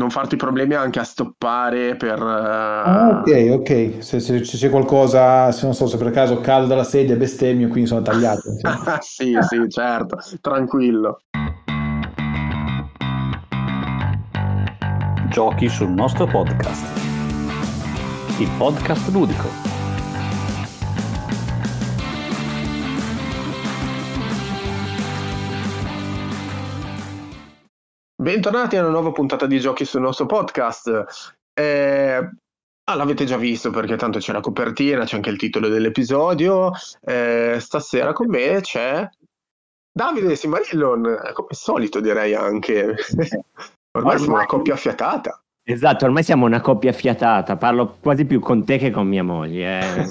non farti problemi anche a stoppare per... Ah, ok, ok, se, se, se, c'è qualcosa, se non so, se per caso cado dalla sedia e bestemmio, quindi sono tagliato. sì, sì, certo, tranquillo. Giochi sul nostro podcast. Il podcast ludico. Bentornati a una nuova puntata di giochi sul nostro podcast. Eh, ah, l'avete già visto perché tanto c'è la copertina, c'è anche il titolo dell'episodio. Eh, stasera con me c'è Davide Simarillon, come al solito direi anche. ormai, siamo una coppia affiatata. Esatto, ormai siamo una coppia affiatata, parlo quasi più con te che con mia moglie. Eh.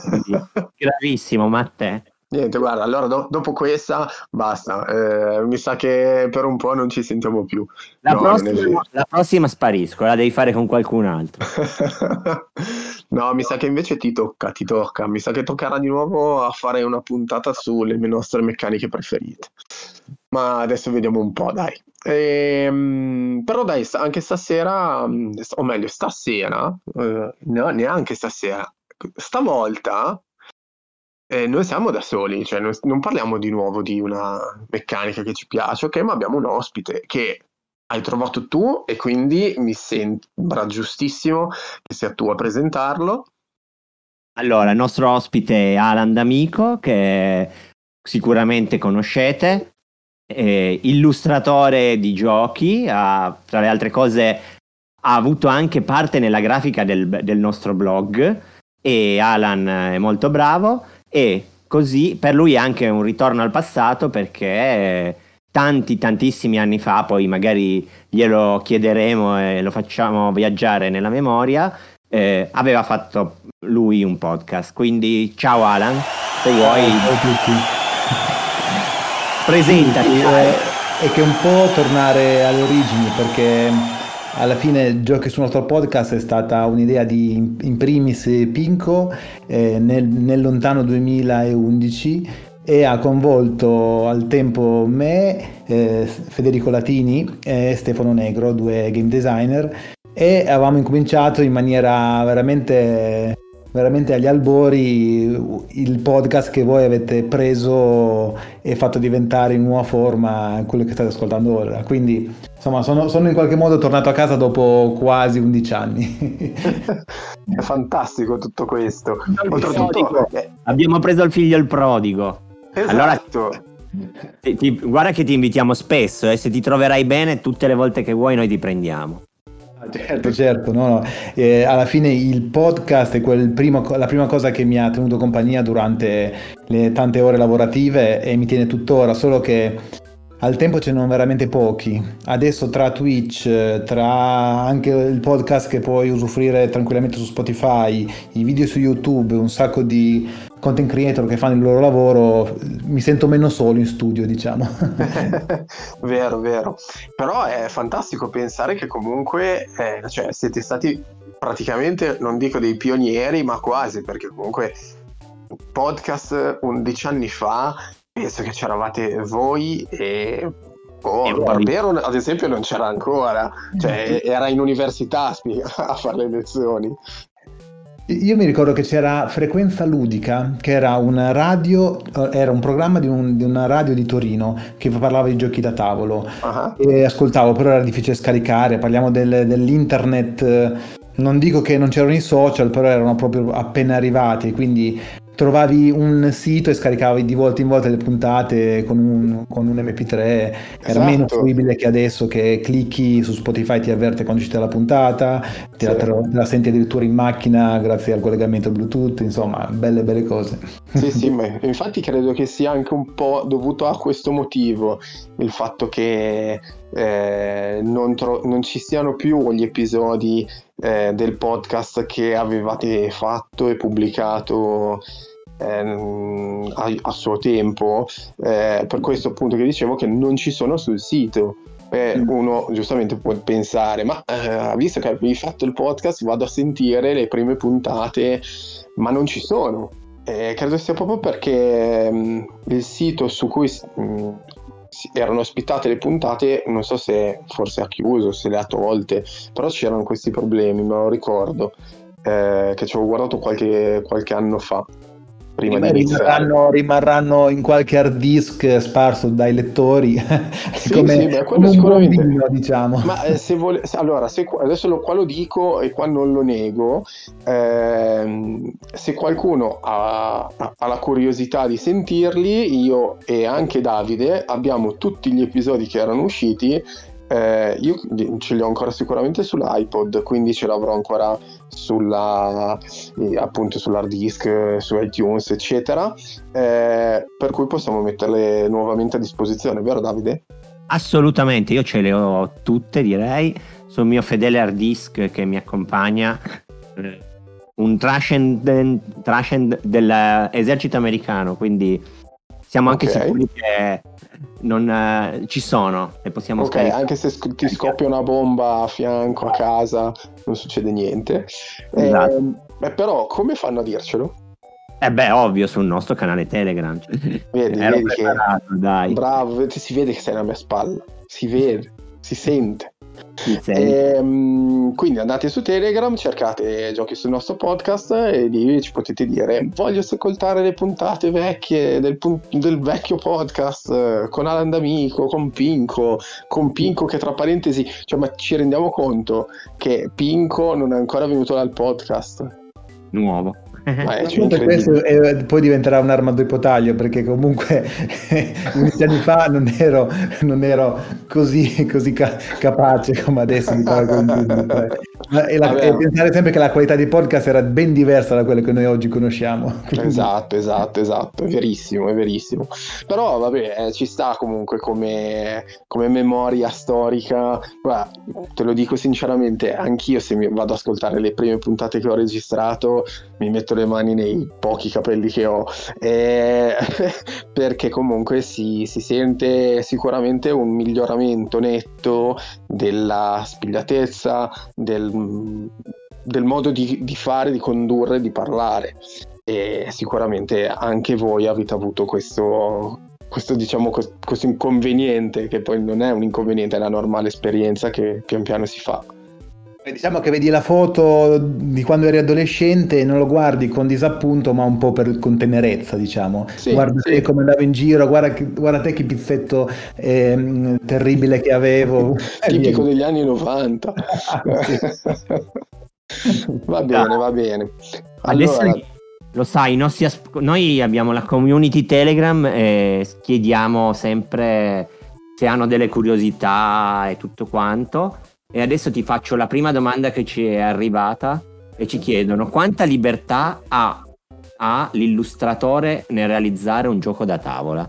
Gravissimo, ma a te? Niente, guarda, allora do- dopo questa basta. Eh, mi sa che per un po' non ci sentiamo più. La, no, prossima, la prossima sparisco, la devi fare con qualcun altro. no, mi sa che invece ti tocca, ti tocca. Mi sa che toccherà di nuovo a fare una puntata sulle nostre meccaniche preferite. Ma adesso vediamo un po', dai. Ehm, però dai, anche stasera, o meglio, stasera, eh, no, neanche stasera, stavolta eh, noi siamo da soli, cioè non, non, parliamo di nuovo di una meccanica che ci piace, ok, ma abbiamo un ospite che hai trovato tu e quindi mi sembra giustissimo che sia tu a presentarlo. Allora, il nostro ospite è Alan D'Amico, che sicuramente conoscete, illustratore di giochi, ha, tra le altre cose ha avuto anche parte nella grafica del, del nostro blog e Alan è molto bravo e così per lui è anche un ritorno al passato perché tanti tantissimi anni fa, poi magari glielo chiederemo e lo facciamo viaggiare nella memoria, eh, aveva fatto lui un podcast. Quindi ciao Alan, se vuoi... Ciao a tutti. Presentati. Sì, è, è che un po' tornare alle origini perché alla fine Giochi sul nostro podcast è stata un'idea di in primis Pinco eh, nel, nel, lontano 2011 e ha coinvolto al tempo me, eh, Federico Latini e Stefano Negro, due game designer e avevamo incominciato in maniera veramente veramente agli albori il podcast che voi avete preso e fatto diventare in nuova forma quello che state ascoltando ora. Quindi, insomma, sono, sono in qualche modo tornato a casa dopo quasi 11 anni. È fantastico tutto questo. Oltretutto, eh, abbiamo preso il figlio il prodigo. Esatto. Allora, ti, ti, guarda che ti invitiamo spesso e eh, se ti troverai bene tutte le volte che vuoi noi ti prendiamo. Certo, certo, no, no. Eh, alla fine il podcast è primo, la prima cosa che mi ha tenuto compagnia durante le tante ore lavorative e mi tiene tuttora, solo che al tempo ce ne sono veramente pochi. Adesso tra Twitch, tra anche il podcast che puoi usufruire tranquillamente su Spotify, i video su YouTube, un sacco di content creator che fanno il loro lavoro, mi sento meno solo in studio, diciamo. vero, vero. Però è fantastico pensare che comunque eh, cioè, siete stati praticamente, non dico dei pionieri, ma quasi, perché comunque podcast 11 anni fa penso che c'eravate voi e Oh, Barbero ad esempio non c'era ancora, cioè era in università a fare le lezioni. Io mi ricordo che c'era Frequenza Ludica, che era una radio, era un programma di, un, di una radio di Torino che parlava di giochi da tavolo. Uh-huh. E ascoltavo, però era difficile scaricare, parliamo del, dell'internet non dico che non c'erano i social, però erano proprio appena arrivati, quindi trovavi un sito e scaricavi di volta in volta le puntate con un, con un MP3, era esatto. meno fruibile che adesso che clicchi su Spotify ti avverte quando c'è la puntata, te la, te la, senti addirittura in macchina grazie al collegamento Bluetooth, insomma, belle belle cose. Sì, sì, ma infatti credo che sia anche un po' dovuto a questo motivo, il fatto che eh, non, tro- non, ci siano più gli episodi eh, del podcast che avevate fatto e pubblicato ehm, a, a, suo tempo, eh, per questo appunto che dicevo che non ci sono sul sito. Eh, uno giustamente può pensare, ma eh, visto che avevi fatto il podcast, vado a sentire le prime puntate, ma non ci sono. Eh, credo sia proprio perché mh, mm, il sito su cui mh, mm, erano ospitate le puntate, non so se forse ha chiuso, se le ha tolte, però c'erano questi problemi, me lo ricordo, eh, che ci avevo guardato qualche, qualche anno fa, prima di rimarranno, rimarranno in qualche hard disk sparso dai lettori Sì, come, sì, beh, come sicuramente. bombino, diciamo. Ma eh, se vuole, allora, se, adesso lo, qua lo dico e qua non lo nego, ehm, se qualcuno ha- ha la curiosità di sentirli, io e anche Davide abbiamo tutti gli episodi che erano usciti. Eh, io ce li ho ancora sicuramente sull'iPod, quindi ce l'avrò ancora sulla, eh, appunto sull'hard disk, eh, su iTunes, eccetera. eh, per cui possiamo metterle nuovamente a disposizione, vero Davide? Assolutamente, io ce le ho tutte, direi. Sul mio fedele hard disk che mi accompagna. eh, Un Trashend dell'esercito americano, quindi siamo anche Ok. sicuri che non, eh, ci sono e possiamo Ok, scaricare. anche se sc- ti scoppia una bomba a fianco a casa, non succede niente. Esatto. Ehm, beh, però, come fanno a dircelo? Eh beh, ovvio, sul nostro canale Telegram. Vedi, vedi che- dai. Bravo, si vede che sei alla mia spalla, si vede, si sente. Sei. Ehm, quindi andate su Telegram, cercate giochi sul nostro podcast e lì ci potete dire voglio ascoltare le puntate vecchie del, del vecchio podcast eh, con Alan D'Amico, con Pinco, con Pinco che tra parentesi, cioè ma ci rendiamo conto che Pinco non è ancora venuto dal podcast. Nuovo. Ma è- Appunto questo eh, poi diventerà un'arma a doppio taglio perché comunque 11 anni fa non ero, non ero così, così ca- capace come adesso di fare con Ma- e, la- e pensare sempre che la qualità dei podcast era ben diversa da quella che noi oggi conosciamo. Esatto, esatto, esatto, è verissimo, è verissimo. Però vabbè, eh, ci sta comunque come, come memoria storica. Guarda, te lo dico sinceramente, anch'io se mi vado ad ascoltare le prime puntate che ho registrato, mi metto le mani nei pochi capelli che ho, eh, perché comunque si, si sente sicuramente un miglioramento netto della spigliatezza, del, del modo di, di fare, di condurre, di parlare e sicuramente anche voi avete avuto questo, questo, diciamo, quest- questo inconveniente, che poi non è un inconveniente, è la normale esperienza che pian piano si fa. Eh, Diciamo che vedi la foto di quando eri adolescente e non lo guardi con disappunto, ma un po' per, con tenerezza, diciamo. Sì, guarda sì. te come andavo in giro, guarda, guarda te che pizzetto ehm, terribile che avevo. Tipico degli anni 90. va bene, va bene. Adesso Allora, lo sai, i nostri as- noi abbiamo la community Telegram e chiediamo sempre se hanno delle curiosità e tutto quanto. E adesso ti faccio la prima domanda che ci è arrivata e ci chiedono quanta libertà ha, ha l'illustratore nel realizzare un gioco da tavola.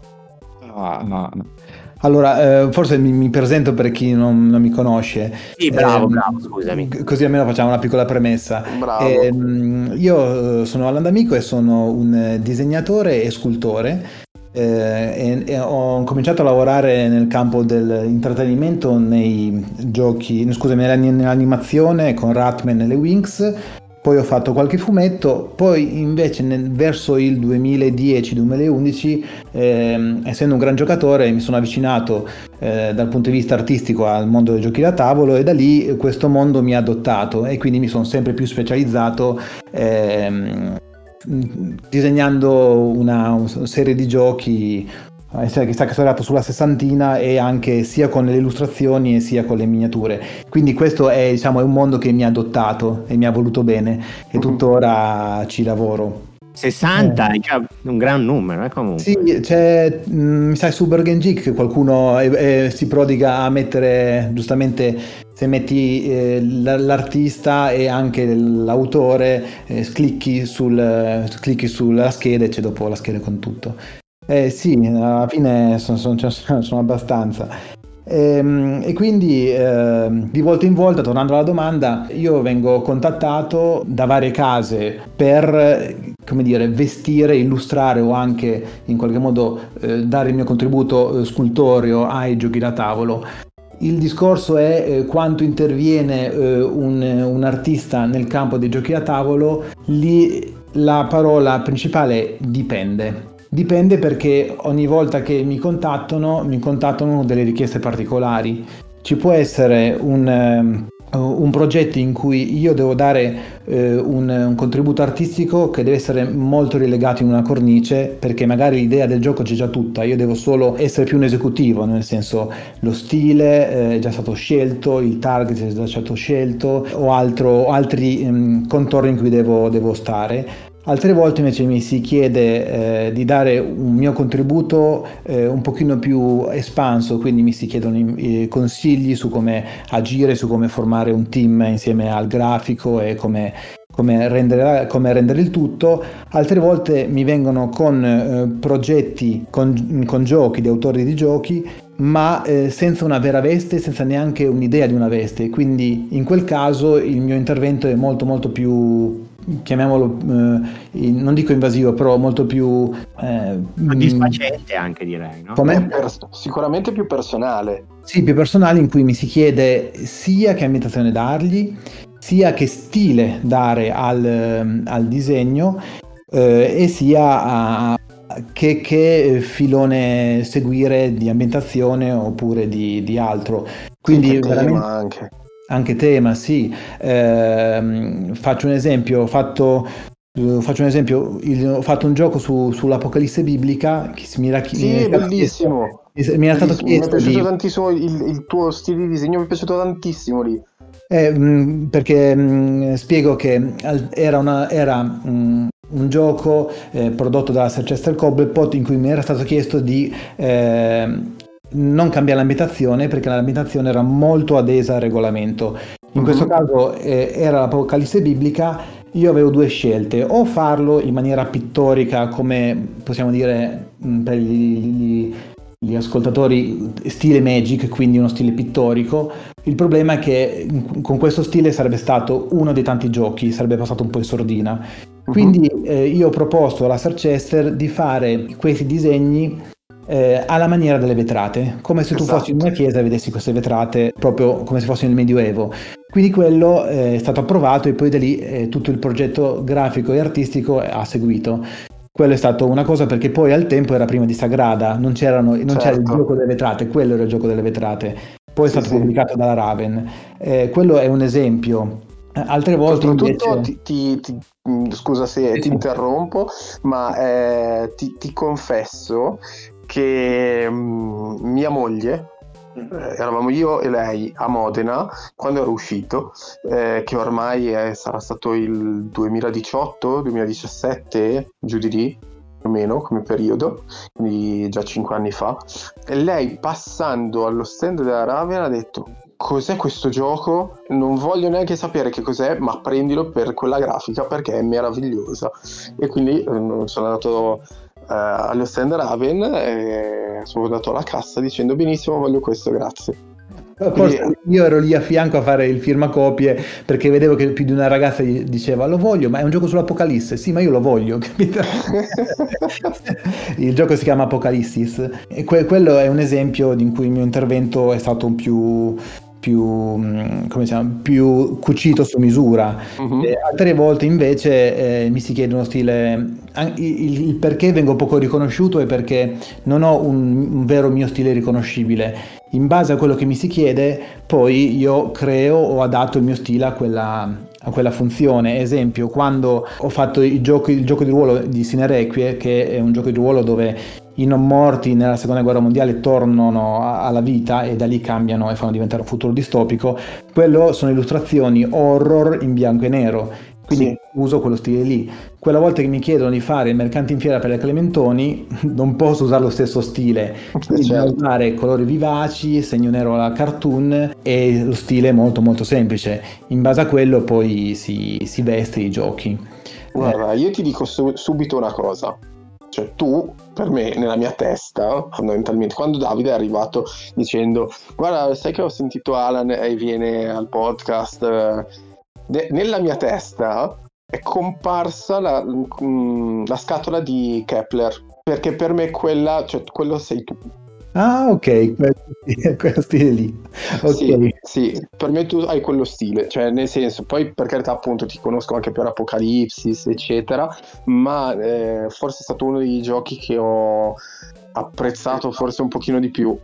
Allora, eh, forse mi, mi presento per chi non, non mi conosce. Sì, bravo, Ehm, bravo, scusami. Così almeno facciamo una piccola premessa. bravo. Ehm, io eh, sono Alan D'Amico e sono un eh, disegnatore e scultore. Eh, e, e ho cominciato a lavorare nel campo dell'intrattenimento nei giochi, scusami, nella- nell'animazione con Ratman e le Wings. Poi ho fatto qualche fumetto, poi invece nel- verso il 2010-2011, ehm, essendo un gran giocatore, mi sono avvicinato eh, dal punto di vista artistico al mondo dei giochi da tavolo e da lì questo mondo mi ha adottato e quindi mi sono sempre più specializzato ehm, disegnando una, una serie di giochi eh, che sta che sono arrivato sulla sessantina e anche sia con le illustrazioni e sia con le miniature. Quindi questo è, diciamo, è un mondo che mi ha adottato e mi ha voluto bene e tuttora ci lavoro. 60 è già un gran numero, eh, comunque. sì, c'è, mh, mi sa su Burgen Geek che qualcuno eh, eh, si prodiga a mettere giustamente se metti eh, l'artista e anche l'autore, eh, clicchi, sul, clicchi sulla scheda e c'è dopo la scheda con tutto. Eh, sì, alla fine sono, sono- sono- abbastanza. Ehm, E, quindi ehm, di volta in volta, tornando alla domanda, io vengo contattato da varie case per, eh, come dire, vestire, illustrare o anche in qualche modo eh, dare il mio contributo eh, scultoreo ai giochi da tavolo. Il discorso è eh, quanto interviene eh, un, un artista nel campo dei giochi da tavolo, lì la parola principale è dipende. Dipende perché ogni volta che mi contattano, mi contattano con delle richieste particolari. Ci può essere un, ehm, un progetto in cui io devo dare eh, un, un, contributo artistico che deve essere molto rilegato in una cornice perché magari l'idea del gioco c'è già tutta, io devo solo essere più un esecutivo, nel senso lo stile eh, è già stato scelto, il target è già stato scelto o, altro, altri um, contorni in cui devo, devo stare. Altre volte invece mi si chiede eh, di dare un mio contributo eh, un pochino più espanso, quindi mi si chiedono i consigli su come agire, su come formare un team insieme al grafico e come, come, rendere, come rendere, il tutto. Altre volte mi vengono con eh, progetti, con, con, giochi, di autori di giochi, ma eh, senza una vera veste, senza neanche un'idea di una veste. Quindi in quel caso il mio intervento è molto molto più chiamiamolo, eh, non dico invasivo, però molto più... Eh, Soddisfacente anche direi, no? Come? sicuramente più personale. Sì, più personale in cui mi si chiede sia che ambientazione dargli, sia che stile dare al, al disegno eh, e sia a, che, che, filone seguire di ambientazione oppure di, di altro. Quindi sì, veramente... anche anche tema, sì. Eh, faccio un esempio, ho fatto, uh, faccio un esempio, il, ho fatto un gioco su, sull'Apocalisse biblica che mi era Sì, mi bellissimo. Chiesto, mi era stato chiesto. Mi è piaciuto di... tantissimo il, il, tuo stile di disegno, mi è piaciuto tantissimo lì. Eh, mh, perché mh, spiego che era, una, era mh, un gioco eh, prodotto dalla Serchester Cobblepot in cui mi era stato chiesto di eh, non cambiare l'ambientazione perché l'ambientazione era molto adesa al regolamento. In questo mhm. caso eh, era l'Apocalisse biblica, io avevo due scelte, o farlo in maniera pittorica come possiamo dire mm, per gli, gli, gli ascoltatori stile Magic, quindi uno stile pittorico. Il problema è che con questo stile sarebbe stato uno dei tanti giochi, sarebbe passato un po' in sordina. Mhm. Quindi eh, io ho proposto alla Sarchester di fare questi disegni eh, alla maniera delle vetrate, come se tu esatto. fossi in una chiesa e vedessi queste vetrate proprio come se fossi nel Medioevo. Quindi quello eh, è stato approvato e poi da lì eh, tutto il progetto grafico e artistico ha seguito. Quello è stato una cosa perché poi al tempo era prima di Sagrada, non, non certo. c'era il certo. gioco delle vetrate, quello era il gioco delle vetrate. Poi è stato sì, pubblicato sì. dalla Raven. Eh, quello è un esempio. Altre volte invece... ti, ti, ti, mm, scusa se sì, ti interrompo, ma eh, ti confesso che um, mia moglie, mm. eh, eravamo io e lei a Modena quando ero uscito, eh, che ormai è, sarà stato il 2018-2017, giù di lì più o meno come periodo, quindi già 5 anni fa, e lei passando allo stand della Raven ha detto cos'è questo gioco? Non voglio neanche sapere che cos'è, ma prendilo per quella grafica perché è meravigliosa. E quindi eh, sono andato allo stand Raven e sono andato alla cassa dicendo benissimo voglio questo grazie quindi... Io ero lì a fianco a fare il firmacopie perché vedevo che più di una ragazza diceva lo voglio, ma è un gioco sull'Apocalisse. Sì, ma io lo voglio, capito? il gioco si chiama Apocalissis e que- quello è un esempio in cui il mio intervento è stato più più, mm, chiama, più cucito su misura. Uh-huh. altre volte invece eh, mi si chiede uno stile, il, il, perché vengo poco riconosciuto è perché non ho un, un, vero mio stile riconoscibile. In base a quello che mi si chiede, poi io creo o adatto il mio stile a quella, a quella funzione. Esempio, quando ho fatto il gioco, il gioco di ruolo di Sinerequie, che è un gioco di ruolo dove i non morti nella seconda guerra mondiale tornano alla vita e da lì cambiano e fanno diventare un futuro distopico, quello sono illustrazioni horror in bianco e nero. Quindi sì. uso quello stile lì. Quella volta che mi chiedono di fare il mercante in fiera per le Clementoni, non posso usare lo stesso stile. Quindi certo. usare colori vivaci, segno nero alla cartoon e lo stile molto molto semplice. In base a quello poi si, si veste i giochi. Guarda, eh. io ti dico su- subito una cosa. Cioè, tu, per me, nella mia testa, fondamentalmente, quando Davide è arrivato dicendo, guarda, sai che ho sentito Alan e viene al podcast, eh, nella mia testa è comparsa la, mm, la, scatola di Kepler, perché per me quella, cioè, quello sei tu. Ah, ok, quello, stile lì. Ok. Sì, sì, per me tu hai quello stile, cioè nel senso, poi per carità appunto ti conosco anche per Apocalipsis, eccetera, ma eh, forse è stato uno dei giochi che ho apprezzato forse un pochino di più.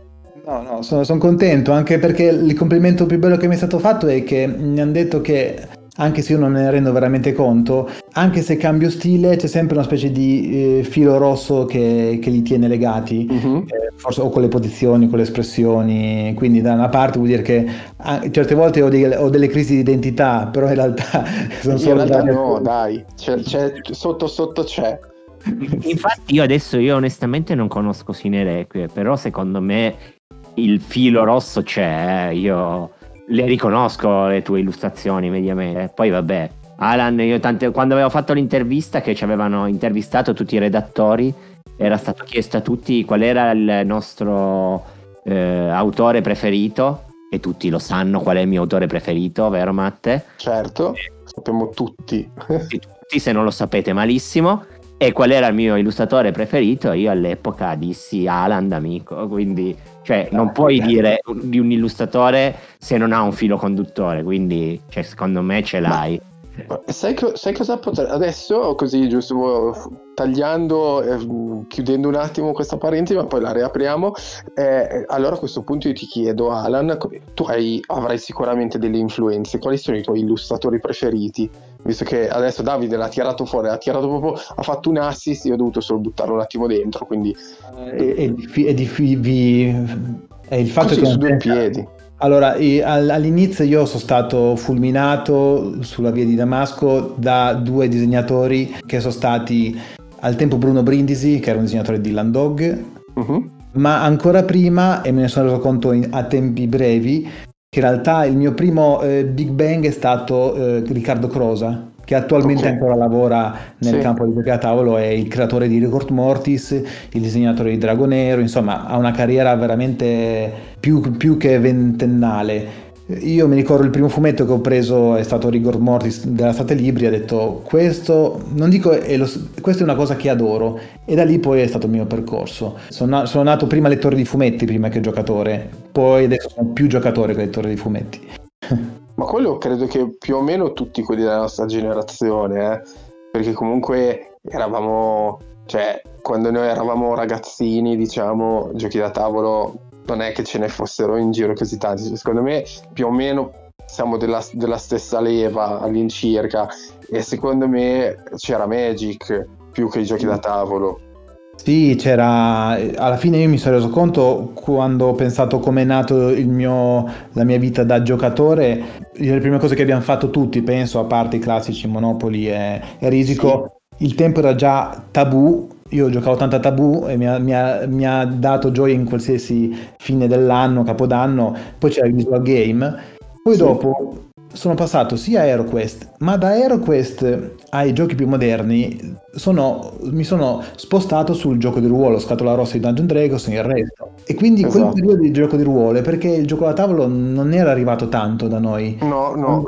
No, no, sono, sono contento anche perché il complimento più bello che mi è stato fatto è che mi hanno detto che anche se io non ne rendo veramente conto, anche se cambio stile c'è sempre una specie di eh, filo rosso che, che, li tiene legati, Mhm. eh, forse o con le posizioni, con le espressioni, quindi da una parte vuol dire che ah, certe volte ho, dei- ho delle crisi di identità, però in realtà sono In solo realtà varie- no, dai, c'è, c'è- sotto sotto c'è. Infatti io adesso io onestamente non conosco Sine Requiem, però secondo me il filo rosso c'è, eh, io le riconosco le tue illustrazioni mediamente. Poi vabbè, Alan, io tante, quando avevo fatto l'intervista che ci avevano intervistato tutti i redattori, era stato chiesto a tutti qual era il nostro eh, autore preferito e tutti lo sanno qual è il mio autore preferito, vero Matte? Certo, sappiamo tutti. Tutti, se non lo sapete malissimo. E qual era il mio illustratore preferito? Io all'epoca dissi Alan d'amico, quindi cioè, non puoi dire di un illustratore se non ha un filo conduttore, quindi cioè, secondo me ce l'hai. Ma Sai, co- sai cosa potrei... Adesso, così giusto tagliando, eh, chiudendo un attimo questa parentesi, ma poi la riapriamo. eh, allora a questo punto io ti chiedo, Alan, tu hai- avrai sicuramente delle influenze. Quali sono i tuoi illustratori preferiti? Visto che adesso Davide l'ha tirato fuori, ha tirato proprio, ha fatto un assist, io ho dovuto solo buttarlo un attimo dentro, quindi è, è diffi- è diffi- è il fatto così che su due piedi. Allora, all'inizio io sono stato fulminato sulla via di Damasco da due disegnatori che sono stati al tempo Bruno Brindisi, che era un disegnatore di Landog, Mhm. ma ancora prima, e me ne sono reso conto in- a tempi brevi, che in realtà il mio primo eh, Big Bang è stato eh, Riccardo Crosa, che attualmente Ok. ancora lavora nel Sì. campo di giochi a tavolo, è il creatore di Record Mortis, il disegnatore di Dragonero, insomma ha una carriera veramente più, più che ventennale. Io mi ricordo il primo fumetto che ho preso è stato Rigor Mortis della State Libri, ho detto questo, non dico, è lo- questa è una cosa che adoro e da lì poi è stato il mio percorso. Sono, sono nato prima lettore di fumetti prima che giocatore, poi adesso sono più giocatore che lettore di fumetti. Ma quello credo che più o meno tutti quelli della nostra generazione, eh, perché comunque eravamo, cioè, quando noi eravamo ragazzini, diciamo, giochi da tavolo, non è che ce ne fossero in giro così tanti. Cioè, Secondo me, più o meno siamo della, della stessa leva all'incirca, e secondo me c'era Magic più che i giochi da tavolo. Sì, c'era. Alla fine io mi sono reso conto quando ho pensato come è nato il mio, la mia vita da giocatore. Le prime cose che abbiamo fatto tutti, penso, a parte i classici Monopoli e, e Risico, il tempo era già tabù. Io giocavo tanto a tabù e mi ha, mi ha- mi ha dato gioia in qualsiasi fine dell'anno, capodanno. Poi c'era il visual game. Poi Sì. dopo sono passato sia a HeroQuest, ma da HeroQuest ai giochi più moderni sono- mi sono spostato sul gioco di ruolo, scatola rossa di Dungeon Dragons e il resto. E quindi quel Esatto. periodo di gioco di ruolo perché il gioco da tavolo non era arrivato tanto da noi. No, no.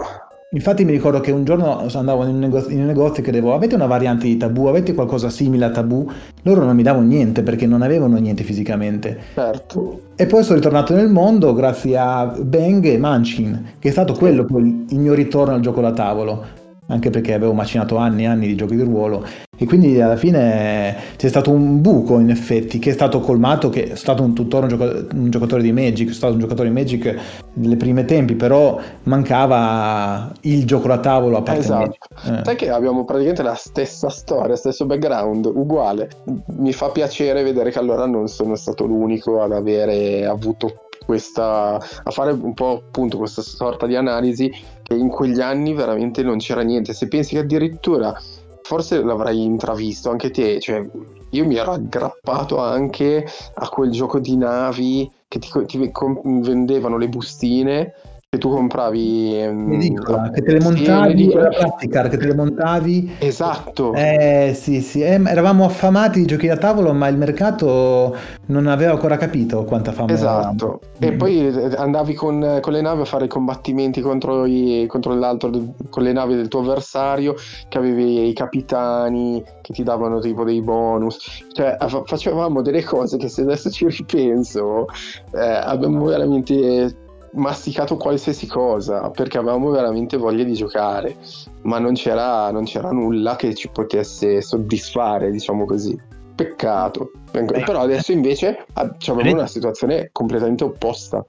Infatti mi ricordo che un giorno andavo in un negozio, in un negozio e chiedevo avete una variante di tabù, avete qualcosa simile a tabù? Loro non mi davano niente perché non avevano niente fisicamente. Certo. E poi sono ritornato nel mondo grazie a Bang e Munchkin, che è stato quello poi il mio ritorno al gioco da tavolo, anche perché avevo macinato anni e anni di giochi di ruolo. E quindi alla fine c'è stato un buco in effetti che è stato colmato, che è stato un tuttora un, gioca- un giocatore di Magic, sono stato un giocatore di Magic nelle prime tempi, però mancava il gioco da tavolo a parte Esatto. Magic. Eh. Sai che abbiamo praticamente la stessa storia, stesso background, uguale. Mi fa piacere vedere che allora non sono stato l'unico ad avere avuto questa, a fare un po' appunto questa sorta di analisi in quegli anni veramente non c'era niente. Se pensi che addirittura forse l'avrai intravisto anche te, cioè io mi ero aggrappato anche a quel gioco di navi che ti, ti vendevano le bustine che tu compravi ehm, L'edicola, la- che te le sì, montavi, l'edicola. la plastica, che te le montavi. Esatto. Eh sì, sì, eh, eravamo affamati di giochi da tavolo, ma il mercato non aveva ancora capito quanta fame Esatto, avevamo. e Mm. poi eh, andavi con, con le navi a fare combattimenti contro, i- contro l'altro, con le navi del tuo avversario, che avevi i capitani che ti davano tipo dei bonus, cioè fa- facevamo delle cose che se adesso ci ripenso eh, abbiamo veramente masticato qualsiasi cosa perché avevamo veramente voglia di giocare, ma non c'era, non c'era nulla che ci potesse soddisfare, diciamo così. Peccato. Però adesso invece ah, ci abbiamo una situazione completamente opposta.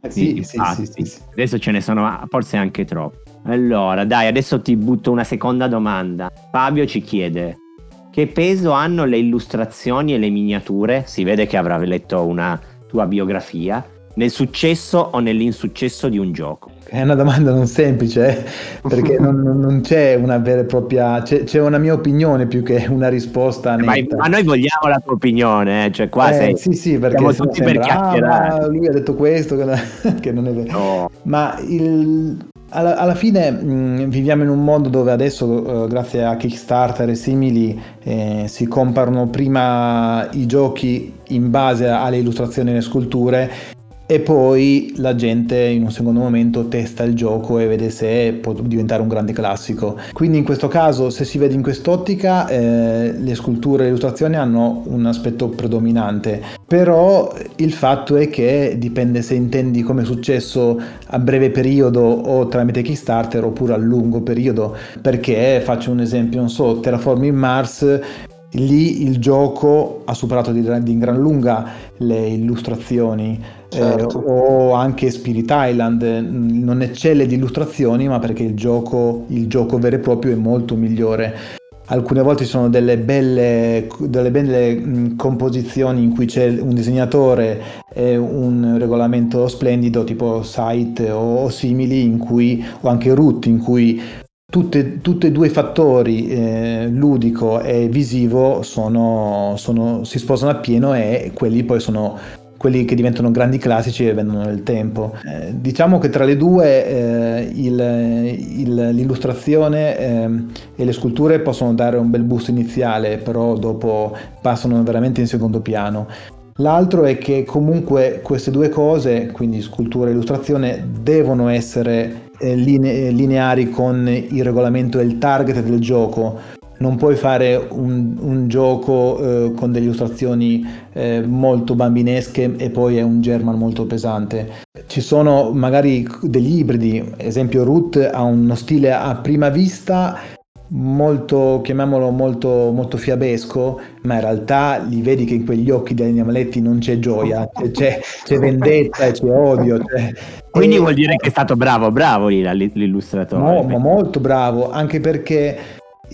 Eh, sì, sì, infatti. sì, sì, sì. Adesso ce ne sono ah, forse anche troppo. Allora, dai, adesso ti butto una seconda domanda. Fabio ci chiede: che peso hanno le illustrazioni e le miniature? Si vede che avrà letto una tua biografia. Nel successo o nell'insuccesso di un gioco? È una domanda non semplice, eh, perché non, non- c'è una vera e propria... C'è, c'è una mia opinione più che una risposta Ma, ma noi vogliamo la tua opinione, eh, cioè qua Eh, sei... sì, sì, perché siamo tutti per sembra, "Ah, chiacchierare." ma lui ha detto questo, che che non è vero. No. Ma il- alla, alla fine mh, viviamo in un mondo dove adesso, eh, grazie a Kickstarter e simili, eh, si comprano prima i giochi in base alle illustrazioni e alle sculture e poi la gente in un secondo momento testa il gioco e vede se può diventare un grande classico. Quindi in questo caso, se si vede in quest'ottica, eh, le sculture e le illustrazioni hanno un aspetto predominante. Però il fatto è che dipende se intendi come successo a breve periodo o tramite Kickstarter oppure a lungo periodo. Perché faccio un esempio, non so, Terraforming Mars lì il gioco ha superato di, di gran lunga le illustrazioni Certo. eh, o anche Spirit Island eh, non eccelle di illustrazioni ma perché il gioco, il gioco vero e proprio è molto migliore alcune volte ci sono delle belle, delle belle mh, composizioni in cui c'è un disegnatore e un regolamento splendido tipo Site o simili in cui o anche Root in cui tutti e due i fattori, eh, ludico e visivo, sono, sono- si sposano appieno e quelli poi sono quelli che diventano grandi classici e vendono nel tempo. Eh, diciamo che tra le due eh, il- il- l'illustrazione ehm, e le sculture possono dare un bel boost iniziale, però dopo passano veramente in secondo piano. L'altro è che comunque queste due cose, quindi scultura e illustrazione, devono essere eh, line- lineari con il regolamento e il target del gioco. Non puoi fare un, un gioco eh, con delle illustrazioni eh, molto bambinesche e poi è un German molto pesante. Ci sono magari degli ibridi, esempio Root ha uno stile a prima vista molto, chiamiamolo molto, molto fiabesco, ma in realtà li vedi che in quegli occhi degli animaletti non c'è gioia, c'è, c'è- vendetta e c'è odio. c'è- Quindi e- vuol dire che è stato bravo, bravo l'illustratore. No, ma molto bravo, anche perché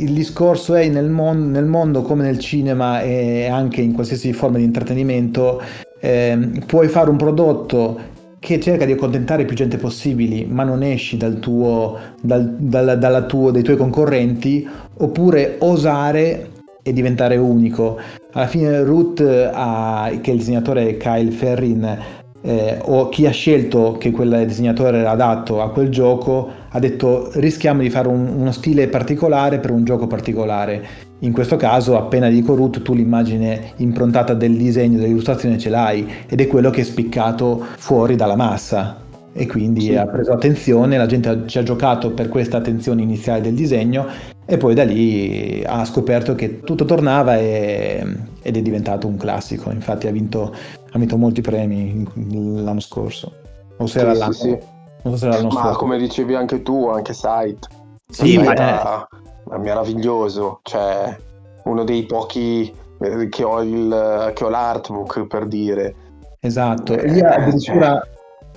il discorso è nel, mon- nel mondo come nel cinema e anche in qualsiasi forma di intrattenimento, ehm, puoi fare un prodotto che cerca di accontentare più gente possibile, ma non esci dal tuo, dal- dalla- dalla tuo- dai tuoi concorrenti, oppure osare e diventare unico. Alla fine Root, ha- che è il disegnatore Kyle Ferrin, eh, o chi ha scelto che quel disegnatore era adatto a quel gioco ha detto rischiamo di fare un- uno stile particolare per un gioco particolare. In questo caso, appena dico root, tu l'immagine improntata del disegno, dell'illustrazione ce l'hai ed è quello che è spiccato fuori dalla massa. E quindi Sì. ha preso attenzione, la gente ci ha giocato per questa attenzione iniziale del disegno e poi da lì ha scoperto che tutto tornava e- ed è diventato un classico. Infatti ha vinto, ha vinto molti premi l'anno scorso. O se era Sì, l'anno, sì, sì. non so se era l'anno Ma scorso. come dicevi anche tu, anche Site. Sì, ma- era- è meraviglioso, cioè uno dei pochi eh, che ho, il, che ho l'artbook per dire. Esatto, Eh, lì addirittura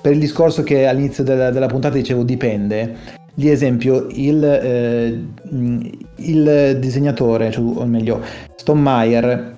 per il discorso che all'inizio della, della puntata dicevo dipende, lì esempio il, eh, mh, il disegnatore, cioè, o meglio, Stonemeyer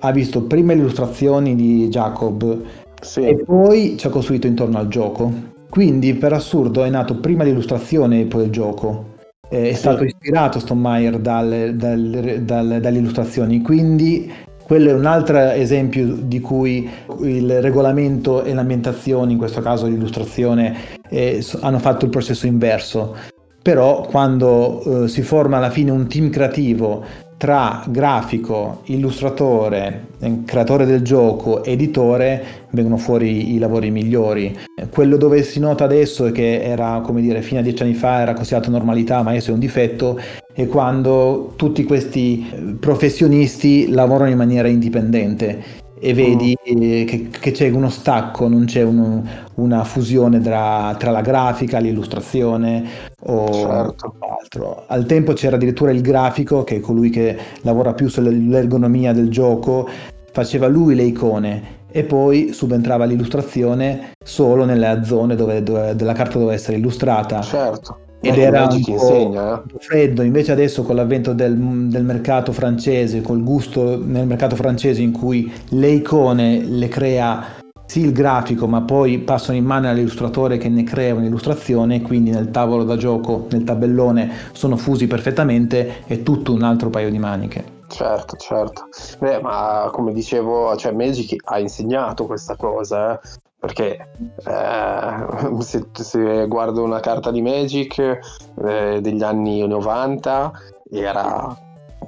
ha visto prima le illustrazioni di Jacob Sì, e poi ci ha costruito intorno al gioco. Quindi per assurdo è nato prima l'illustrazione e poi il gioco. Eh, È Sì. stato ispirato Stonemeyer dal- dal- dal- dalle illustrazioni, quindi quello è un altro esempio di cui il regolamento e l'ambientazione, in questo caso l'illustrazione, eh, hanno fatto il processo inverso. Però quando eh, si forma alla fine un team creativo tra grafico, illustratore, eh, creatore del gioco, editore, vengono fuori i lavori migliori. Quello dove si nota adesso e che era, come dire, fino a dieci anni fa era considerato normalità, ma adesso è un difetto, è quando tutti questi eh, professionisti lavorano in maniera indipendente e vedi mm. che, che, c'è uno stacco, non c'è un, una fusione tra, tra, la grafica, l'illustrazione o certo. altro. Al tempo c'era addirittura il grafico, che è colui che lavora più sull'ergonomia del gioco, faceva lui le icone e poi subentrava l'illustrazione solo nelle zone dove, dove la carta doveva essere illustrata. Certo ed eh, era un po', insegna, eh? freddo, invece adesso con l'avvento del, del, mercato francese, col gusto nel mercato francese in cui le icone le crea sì il grafico, ma poi passano in mano all'illustratore che ne crea un'illustrazione, quindi nel tavolo da gioco, nel tabellone sono fusi perfettamente, è tutto un altro paio di maniche. Certo, certo. Beh, ma come dicevo, cioè Magic ha insegnato questa cosa, eh? Perché eh, se, se, guardo una carta di Magic eh, degli anni 90 era,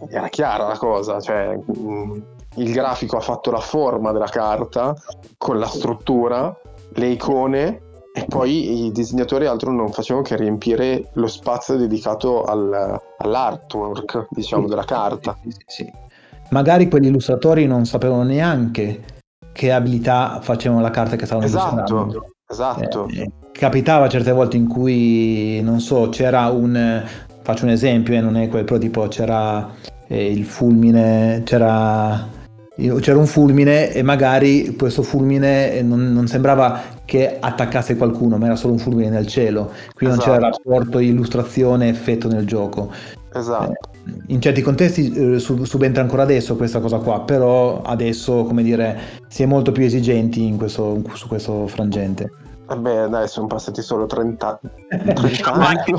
era chiara la cosa, cioè mm, il grafico ha fatto la forma della carta con la struttura, le icone e poi i disegnatori altro non facevano che riempire lo spazio dedicato al, all'artwork, diciamo, della carta. Sì, sì. Magari quegli illustratori non sapevano neanche che abilità facevano la carta che stavano esatto, illustrando. Esatto. Eh, capitava certe volte in cui, non so, c'era un... Faccio un esempio, eh, non è quel, tipo c'era eh, il fulmine, c'era c'era un fulmine e magari questo fulmine eh, non, non, sembrava che attaccasse qualcuno, ma era solo un fulmine nel cielo, quindi esatto. non c'era esatto. rapporto illustrazione-effetto nel gioco. Esatto. Eh, in certi contesti eh, subentra ancora adesso questa cosa qua, però adesso, come dire, si è molto più esigenti questo, su questo frangente. Beh, dai, sono passati solo 30, 30 anni.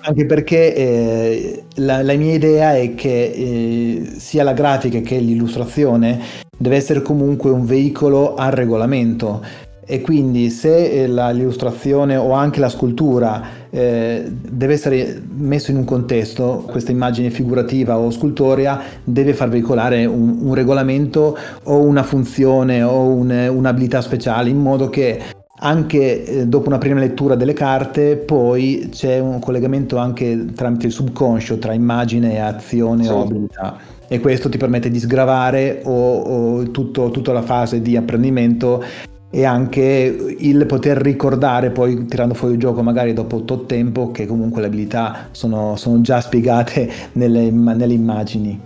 Anche perché eh, la, la, mia idea è che eh, sia la grafica che l'illustrazione deve essere comunque un veicolo al regolamento e quindi se eh, la, l'illustrazione o anche la scultura eh, deve essere messo in un contesto, questa immagine figurativa o scultorea deve far veicolare un, un regolamento o una funzione o un, un'abilità speciale in modo che anche eh, dopo una prima lettura delle carte poi c'è un collegamento anche tramite il subconscio tra immagine e azione sì. o abilità e questo ti permette di sgravare o, o tutto, tutta la fase di apprendimento e anche il poter ricordare poi tirando fuori il gioco magari dopo tot tempo che comunque le abilità sono, sono già spiegate nelle, nelle immagini.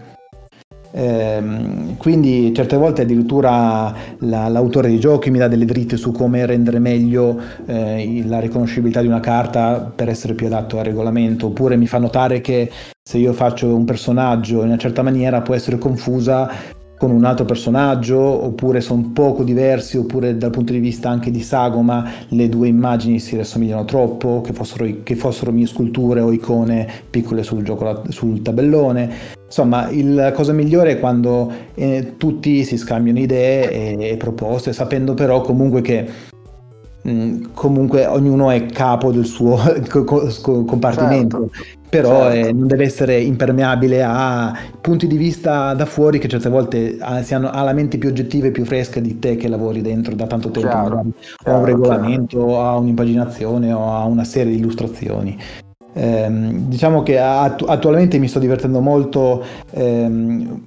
Ehm, quindi certe volte addirittura la, l'autore dei giochi mi dà delle dritte su come rendere meglio eh, la riconoscibilità di una carta per essere più adatto al regolamento, oppure mi fa notare che se io faccio un personaggio in una certa maniera può essere confusa con un altro personaggio, oppure sono poco diversi, oppure dal punto di vista anche di sagoma le due immagini si rassomigliano troppo, che fossero, che fossero mie sculture o icone piccole sul, gioco, sul tabellone. Insomma, la cosa migliore è quando eh, tutti si scambiano idee e, e proposte, sapendo però comunque che mm, comunque ognuno è capo del suo compartimento certo però certo. eh, non deve essere impermeabile a punti di vista da fuori che certe volte ha, hanno, ha la mente più oggettiva e più fresca di te che lavori dentro da tanto tempo, chiaro, chiaro, a un regolamento, chiaro. a un'impaginazione o a una serie di illustrazioni. Eh, diciamo che attualmente mi sto divertendo molto ehm,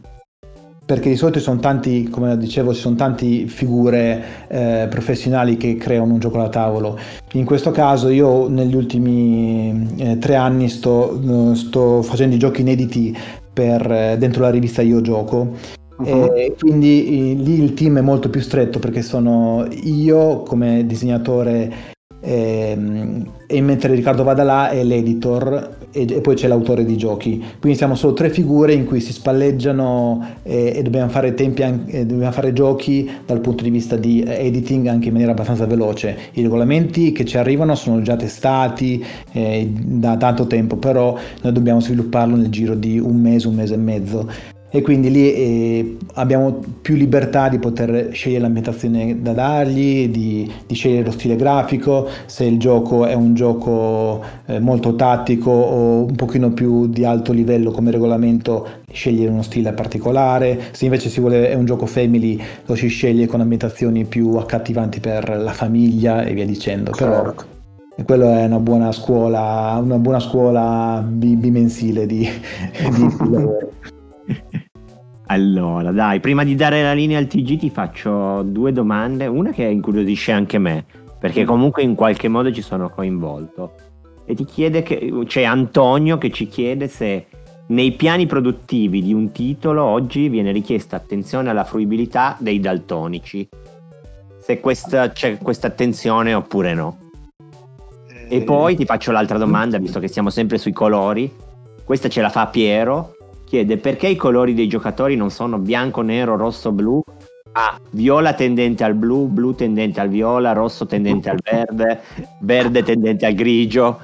perché di solito ci sono tanti, come dicevo, ci sono tante figure eh, professionali che creano un gioco da tavolo. In questo caso io negli ultimi eh, tre anni sto, sto, facendo i giochi inediti per, eh, dentro la rivista Io Gioco. Uh-huh. E quindi lì il team è molto più stretto perché sono io come disegnatore e, ehm, e mentre Riccardo vada là è l'editor e, e, poi c'è l'autore di giochi. Quindi siamo solo tre figure in cui si spalleggiano e, e dobbiamo, fare tempi anche, dobbiamo fare giochi dal punto di vista di editing anche in maniera abbastanza veloce. I regolamenti che ci arrivano sono già testati eh, da tanto tempo, però noi dobbiamo svilupparlo nel giro di un mese, un mese e mezzo. E quindi lì eh, abbiamo più libertà di poter scegliere l'ambientazione da dargli, di, di, scegliere lo stile grafico, se il gioco è un gioco eh, molto tattico o un pochino più di alto livello come regolamento, scegliere uno stile particolare, se invece si vuole, è un gioco family lo si sceglie con ambientazioni più accattivanti per la famiglia e via dicendo. Però quello è una buona scuola, una buona scuola bimensile di, di lavoro. Allora, dai, prima di dare la linea al TG ti faccio due domande, una che incuriosisce anche me, perché comunque in qualche modo ci sono coinvolto. E ti chiede che c'è Antonio che ci chiede se nei piani produttivi di un titolo oggi viene richiesta attenzione alla fruibilità dei daltonici. Se questa, c'è questa attenzione oppure no. E eh, poi ti faccio l'altra domanda, visto che siamo sempre sui colori. Questa ce la fa Piero chiede perché i colori dei giocatori non sono bianco, nero, rosso, blu, Ah, viola tendente al blu, blu tendente al viola, rosso tendente al verde, verde tendente al grigio.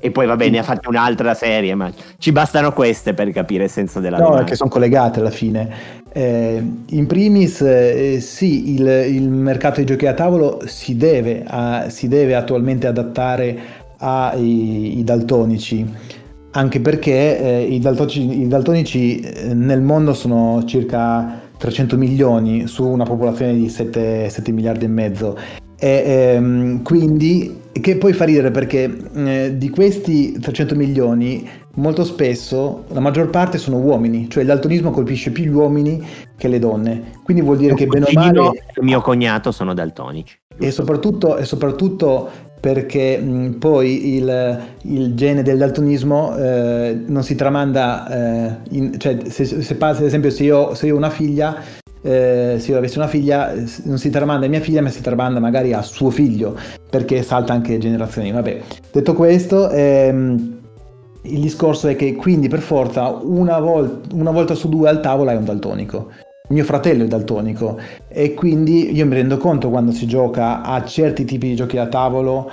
E poi va bene, ne ha fatto un'altra serie, ma ci bastano queste per capire il senso della no, domanda. che sono collegate alla fine. Eh, in primis, eh, sì, il, il, mercato dei giochi a tavolo si deve, a, si deve attualmente adattare ai daltonici anche perché eh, i, daltonici, i, daltonici, eh, nel mondo sono circa 300 milioni su una popolazione di 7, 7 miliardi e mezzo. E, ehm, quindi, che poi fa ridere perché eh, di questi 300 milioni, molto spesso la maggior parte sono uomini, cioè il daltonismo colpisce più gli uomini che le donne. Quindi vuol dire che bene o male. Mio cognato sono daltonici. E soprattutto, e soprattutto perché mh, poi il, il, gene del daltonismo eh, non si tramanda, eh, in, cioè se, passa, ad esempio se io, se io ho una figlia, eh, se io avessi una figlia, non si tramanda a mia figlia, ma si tramanda magari a suo figlio, perché salta anche generazioni. Vabbè, detto questo, ehm, il discorso è che quindi per forza una, vol- una volta su due al tavolo hai un daltonico mio fratello è daltonico e quindi io mi rendo conto quando si gioca a certi tipi di giochi da tavolo,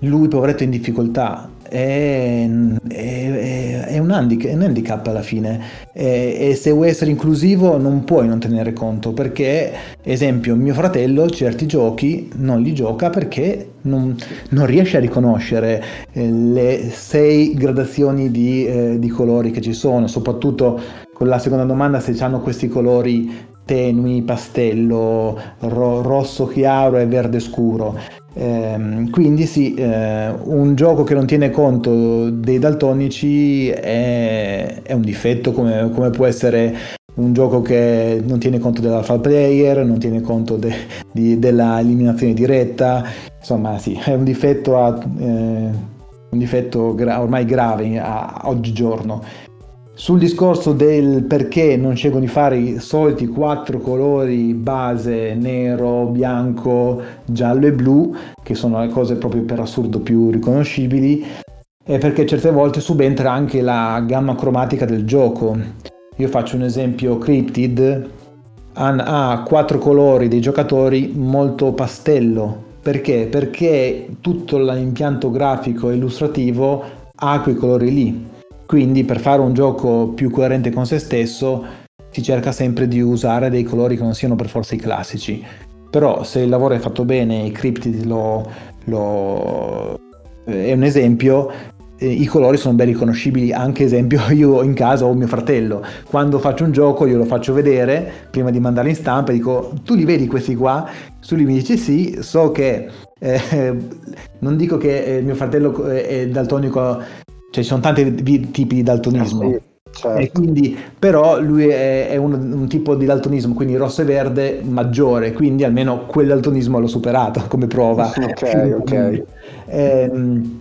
lui poveretto è in difficoltà, è, è, è, un, handicap, è un, handicap, alla fine. E, e, se vuoi essere inclusivo non puoi non tenere conto perché, esempio, mio fratello certi giochi non li gioca perché non, non riesce a riconoscere eh, le sei gradazioni di, eh, di colori che ci sono, soprattutto con la seconda domanda se hanno questi colori tenui, pastello, ro- rosso chiaro e verde scuro. Eh, quindi sì, eh, un gioco che non tiene conto dei daltonici è, è un difetto come, come, può essere un gioco che non tiene conto dell'alpha player, non tiene conto de, di, della eliminazione diretta, insomma sì, è un difetto, a, eh, un difetto gra- ormai grave a, a oggigiorno. Sul discorso del perché non scelgono di fare i soliti quattro colori base nero, bianco, giallo e blu, che sono le cose proprio per assurdo più riconoscibili, è perché certe volte subentra anche la gamma cromatica del gioco. Io faccio un esempio Cryptid, ha quattro colori dei giocatori molto pastello. Perché? Perché tutto l'impianto grafico e illustrativo ha quei colori lì quindi per fare un gioco più coerente con se stesso si cerca sempre di usare dei colori che non siano per forza i classici. Però se il lavoro è fatto bene, i Cryptid lo, lo, è un esempio, eh, i colori sono ben riconoscibili, anche esempio io in casa ho mio fratello, quando faccio un gioco io lo faccio vedere prima di mandarlo in stampa dico tu li vedi questi qua? Su lui mi dice sì, so che eh, non dico che eh, mio fratello è daltonico cioè ci sono tanti tipi di daltonismo. Eh sì, certo. quindi, però lui è, è un, un, tipo di daltonismo, quindi rosso e verde maggiore, quindi almeno quel daltonismo l'ho superato come prova. Ok, ok. Ehm,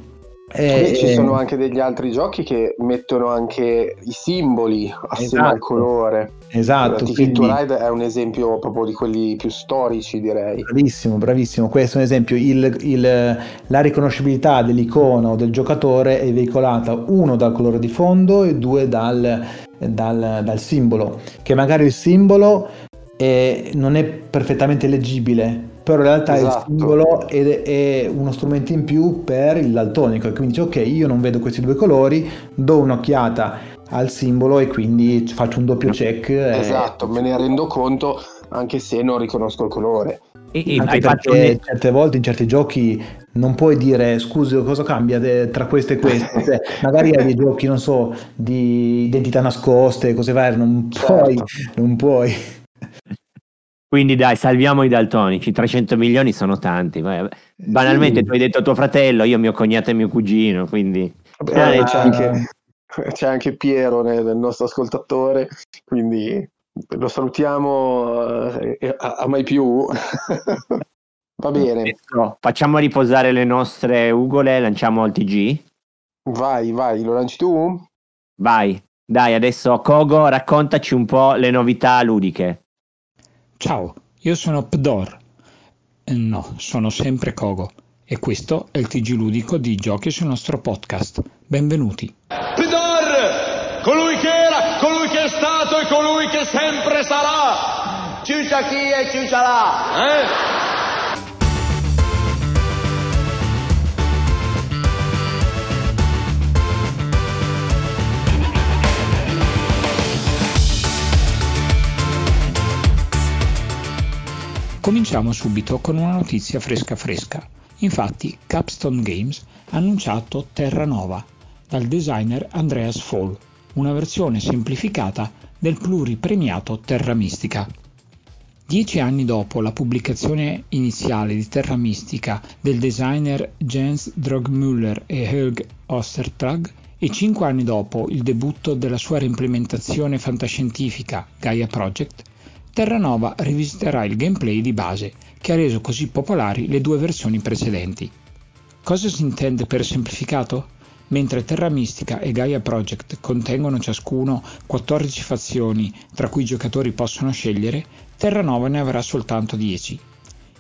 e ci sono anche degli altri giochi che mettono anche i simboli assieme esatto. al colore. Esatto. Ticket quindi... Ride è un esempio proprio di quelli più storici, direi. Bravissimo, bravissimo. Questo è un esempio. Il, il, la riconoscibilità dell'icona o del giocatore è veicolata uno dal colore di fondo e due dal, dal, dal simbolo. Che magari il simbolo è, non è perfettamente leggibile però in realtà esatto. il simbolo è, è, uno strumento in più per il daltonico e quindi dice ok io non vedo questi due colori do un'occhiata al simbolo e quindi faccio un doppio check. e- Esatto, me ne rendo conto anche se non riconosco il colore. E, e Anche hai fatto perché un- certe volte in certi giochi non puoi dire scusi cosa cambia de- tra questo e questo Cioè, magari hai dei giochi non so di identità nascoste cose varie non Certo. puoi non puoi Quindi dai, salviamo i daltonici, 300 milioni sono tanti. Banalmente Sì. tu hai detto tuo fratello, io mio cognato e mio cugino, quindi... Vabbè, Eh, c'è, ah. anche, c'è anche Piero nel, nel nostro ascoltatore, quindi lo salutiamo eh, a, a mai più. Va bene, Adesso facciamo riposare le nostre ugole, lanciamo il TG. vai, vai, lo lanci tu? Vai, dai, adesso Kogo, raccontaci un po' le novità ludiche. Ciao, io sono Pdor. Eh, No, sono sempre Kogo. E questo è il TG ludico di Giochi sul nostro podcast. Benvenuti. Pidor! Colui che era, colui che è stato e colui che sempre sarà! Ciccia chi e ciccia là! Eh? Cominciamo subito con una notizia fresca fresca. Infatti, Capstone Games ha annunciato Terra Nova dal designer Andreas Fall, una versione semplificata del pluripremiato Terra Mistica. Dieci anni dopo la pubblicazione iniziale di Terra Mistica del designer Jens Drogmüller e Helg Ostertag e cinque anni dopo il debutto della sua reimplementazione fantascientifica Gaia Project, Terranova rivisiterà il gameplay di base che ha reso così popolari le due versioni precedenti. Cosa si intende per semplificato? Mentre Terra Mistica e Gaia Project contengono ciascuno 14 fazioni tra cui i giocatori possono scegliere, Terranova ne avrà soltanto 10.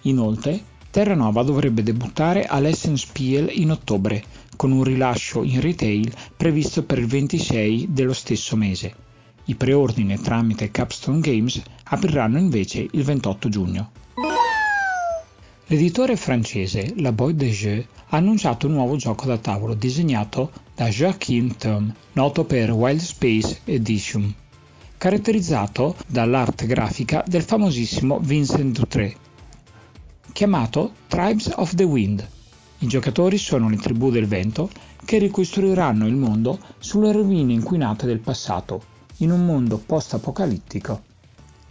Inoltre, Terranova dovrebbe debuttare all'Essenspiel in ottobre, con un rilascio in retail previsto per il 26 dello stesso mese. I preordine tramite Capstone Games apriranno invece il 28 giugno. L'editore francese La Boîte de Jeux ha annunciato un nuovo gioco da tavolo disegnato da Joachim Thom, noto per Wild Space Edition, caratterizzato dall'arte grafica del famosissimo Vincent Dutré, chiamato Tribes of the Wind. I giocatori sono le tribù del vento che ricostruiranno il mondo sulle rovine inquinate del passato, in un mondo post-apocalittico.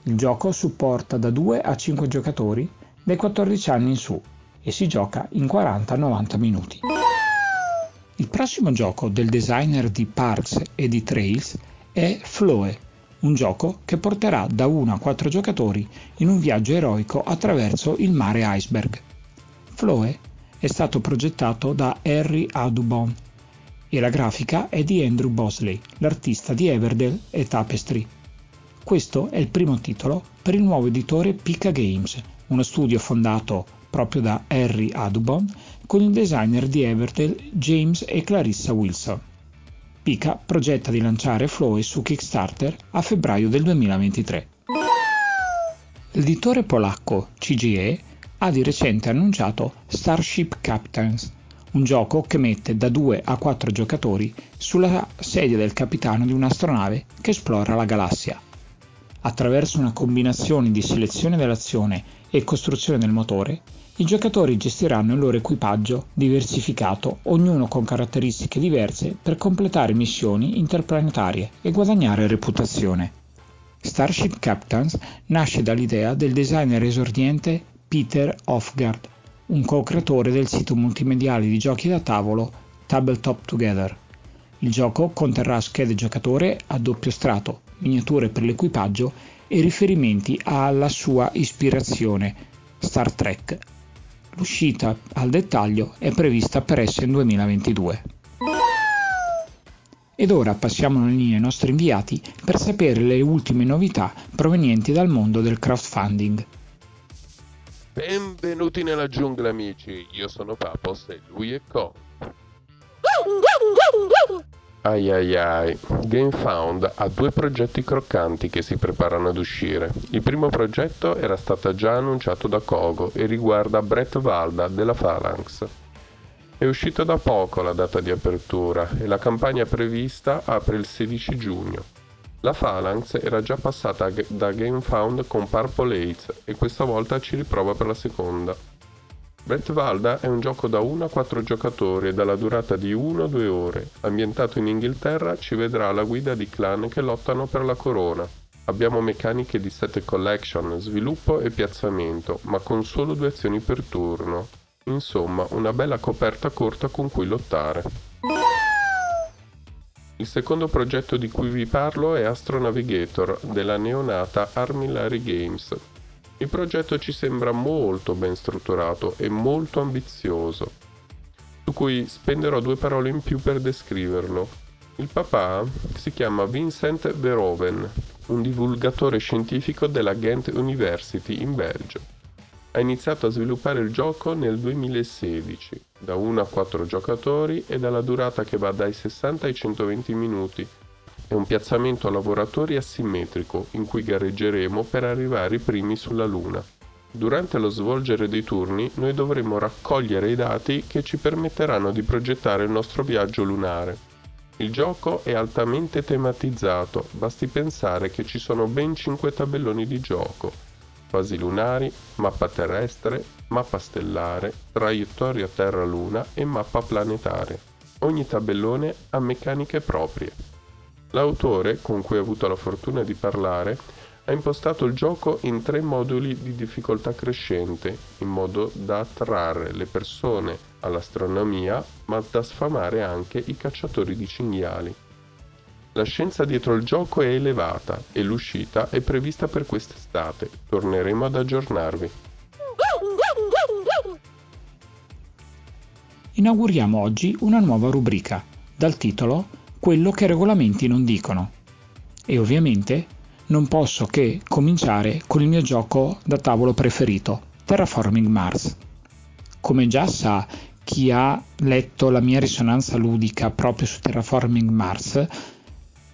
Il gioco supporta da 2 a 5 giocatori dai 14 anni in su e si gioca in 40-90 minuti. Il prossimo gioco del designer di Parks e di Trails è Floe, un gioco che porterà da 1 a 4 giocatori in un viaggio eroico attraverso il mare iceberg. Floe è stato progettato da Harry Audubon e la grafica è di Andrew Bosley, l'artista di Everdell e Tapestry. Questo è il primo titolo per il nuovo editore Pika Games, uno studio fondato proprio da Harry Audubon con il designer di Everdell James e Clarissa Wilson. Pika progetta di lanciare Floe su Kickstarter a febbraio del 2023. L'editore polacco CGE ha di recente annunciato Starship Captains, un gioco che mette da 2 a 4 giocatori sulla sedia del capitano di un'astronave che esplora la galassia. Attraverso una combinazione di selezione dell'azione e costruzione del motore, i giocatori gestiranno il loro equipaggio diversificato, ognuno con caratteristiche diverse per completare missioni interplanetarie e guadagnare reputazione. Starship Captains nasce dall'idea del designer esordiente Peter Hofgaard, un co-creatore del sito multimediale di giochi da tavolo Tabletop Together. Il gioco conterrà schede giocatore a doppio strato, miniature per l'equipaggio e riferimenti alla sua ispirazione, Star Trek. L'uscita al dettaglio è prevista per Essen 2022. Ed ora passiamo in linea ai nostri inviati per sapere le ultime novità provenienti dal mondo del crowdfunding. Benvenuti nella giungla amici, io sono Papos e lui è Co. Ai ai ai, GameFound ha due progetti croccanti che si preparano ad uscire. Il primo progetto era stato già annunciato da Kogo e riguarda Brett Valda della Phalanx. È uscita da poco la data di apertura e la campagna prevista apre il 16 giugno. La Phalanx era già passata da GameFound con Purple Haze e questa volta ci riprova per la seconda. Brett Valda è un gioco da 1 a 4 giocatori e dalla durata di 1-2 ore. Ambientato in Inghilterra, ci vedrà alla guida di clan che lottano per la corona. Abbiamo meccaniche di set collection, sviluppo e piazzamento, ma con solo due azioni per turno. Insomma, una bella coperta corta con cui lottare. Il secondo progetto di cui vi parlo è Astro Navigator della neonata Armillary Games. Il progetto ci sembra molto ben strutturato e molto ambizioso, su cui spenderò due parole in più per descriverlo. Il papà si chiama Vincent Verhoeven, un divulgatore scientifico della Ghent University in Belgio ha iniziato a sviluppare il gioco nel 2016, da 1 a 4 giocatori e dalla durata che va dai 60 ai 120 minuti. È un piazzamento lavoratori asimmetrico in cui gareggeremo per arrivare i primi sulla Luna. Durante lo svolgere dei turni noi dovremo raccogliere i dati che ci permetteranno di progettare il nostro viaggio lunare. Il gioco è altamente tematizzato, basti pensare che ci sono ben 5 tabelloni di gioco, fasi lunari, mappa terrestre, mappa stellare, traiettoria Terra-Luna e mappa planetaria. Ogni tabellone ha meccaniche proprie. L'autore, con cui ho avuto la fortuna di parlare, ha impostato il gioco in tre moduli di difficoltà crescente, in modo da attrarre le persone all'astronomia, ma da sfamare anche i cacciatori di cinghiali. La scienza dietro il gioco è elevata e l'uscita è prevista per quest'estate. Torneremo ad aggiornarvi. Inauguriamo oggi una nuova rubrica dal titolo Quello che i regolamenti non dicono. E ovviamente non posso che cominciare con il mio gioco da tavolo preferito, Terraforming Mars. Come già sa chi ha letto la mia risonanza ludica proprio su Terraforming Mars,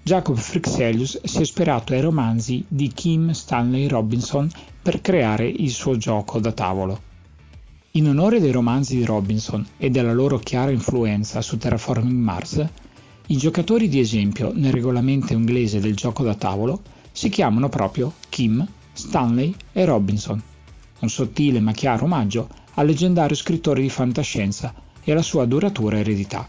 Jacob Frixelius si è ispirato ai romanzi di Kim Stanley Robinson per creare il suo gioco da tavolo. In onore dei romanzi di Robinson e della loro chiara influenza su Terraforming Mars, i giocatori di esempio nel regolamento inglese del gioco da tavolo si chiamano proprio Kim, Stanley e Robinson, un sottile ma chiaro omaggio al leggendario scrittore di fantascienza e alla sua duratura eredità.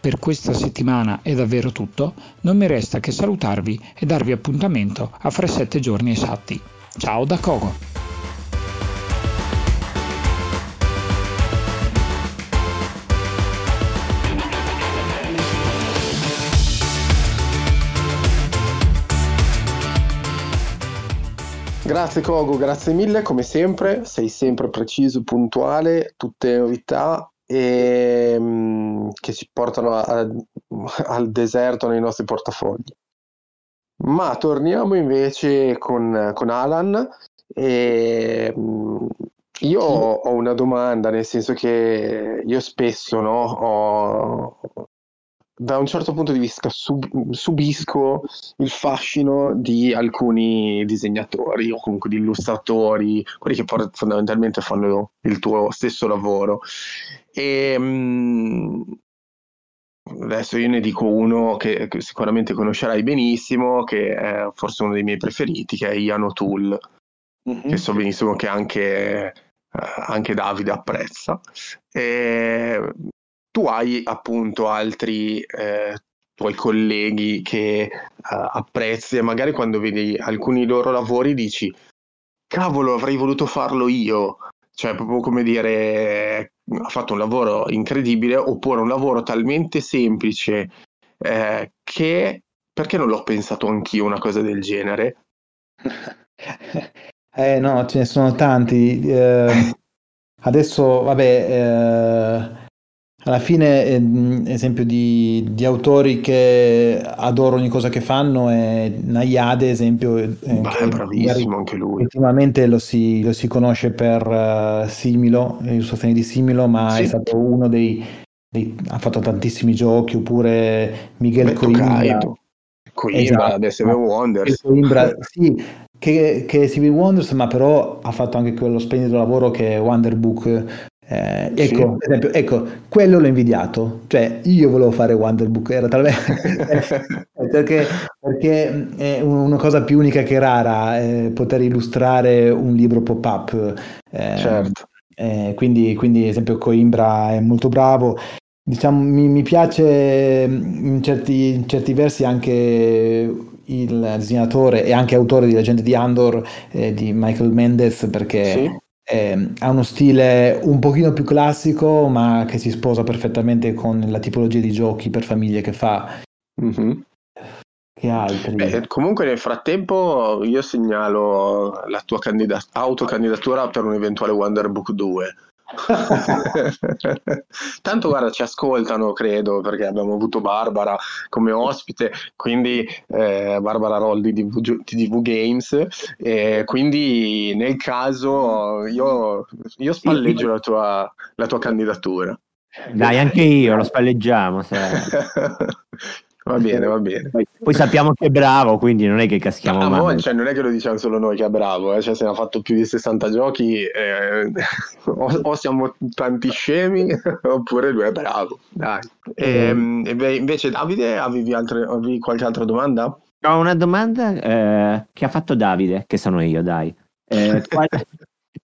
Per questa settimana è davvero tutto, non mi resta che salutarvi e darvi appuntamento a fra sette giorni esatti. Ciao da Kogo! Grazie Kogo, grazie mille, come sempre, sei sempre preciso, puntuale, tutte le novità e, ehm, che ci portano a, a, al deserto nei nostri portafogli. Ma torniamo invece con, con Alan. E, ehm, io ho una domanda, nel senso che io spesso no, ho, da un certo punto di vista sub, subisco il fascino di alcuni disegnatori o comunque di illustratori, quelli che fondamentalmente fanno il tuo stesso lavoro. E, um, adesso io ne dico uno che, che, sicuramente conoscerai benissimo, che è forse uno dei miei preferiti, che è Ian O'Toole, mm-hmm. che so benissimo che anche, eh, anche Davide apprezza. E, tu hai appunto altri eh, tuoi colleghi che uh, apprezzi e magari quando vedi alcuni loro lavori dici cavolo avrei voluto farlo io. Cioè proprio come dire ha fatto un lavoro incredibile oppure un lavoro talmente semplice eh, che perché non l'ho pensato anch'io una cosa del genere? Eh no ce ne sono tanti. Eh, adesso vabbè eh, alla fine, ehm, esempio di, di, autori che adoro ogni cosa che fanno è Nayade, esempio. Eh, Beh, è bravissimo anche lui. Ultimamente lo si, lo si conosce per uh, Similo, illustrazioni di Similo, ma sì. è stato uno dei, dei, ha fatto tantissimi giochi, oppure Miguel Coimbra. Coimbra, esatto. The Seven Wonders. Coimbra, sì, che, che è Civil Wonders, ma però ha fatto anche quello splendido lavoro che è Wonderbook Eh, ecco, sì. esempio, ecco, quello l'ho invidiato, cioè io volevo fare Wonderbook, era talmente perché, perché, è una cosa più unica che rara eh, poter illustrare un libro pop-up. Eh, certo. Eh, quindi, quindi, ad esempio, Coimbra è molto bravo. Diciamo, mi, mi piace in certi, in certi versi anche il disegnatore e anche autore di Leggende di Andor eh, di Michael Mendes perché sì. Eh, ha uno stile un pochino più classico ma che si sposa perfettamente con la tipologia di giochi per famiglie che fa. Mm-hmm. Che altri? Beh, comunque nel frattempo io segnalo la tua candidat- autocandidatura per un eventuale Wonderbook 2 Tanto guarda, ci ascoltano, credo, perché abbiamo avuto Barbara come ospite, quindi eh, Barbara Roll di DV Games, eh, quindi nel caso io, io spalleggio la tua, la tua candidatura. Dai, anche io lo spalleggiamo. Va bene, va bene. Poi, poi, sappiamo che è bravo, quindi non è che caschiamo ah, mai. Cioè, non è che lo diciamo solo noi che è bravo, eh? cioè, se ne ha fatto più di 60 giochi, eh, o, o, siamo tanti scemi, oppure lui è bravo. Dai. E, mm. e invece, Davide, avevi, altre, avevi, qualche altra domanda? Ho una domanda eh, che ha fatto Davide, che sono io, dai. Eh, qual,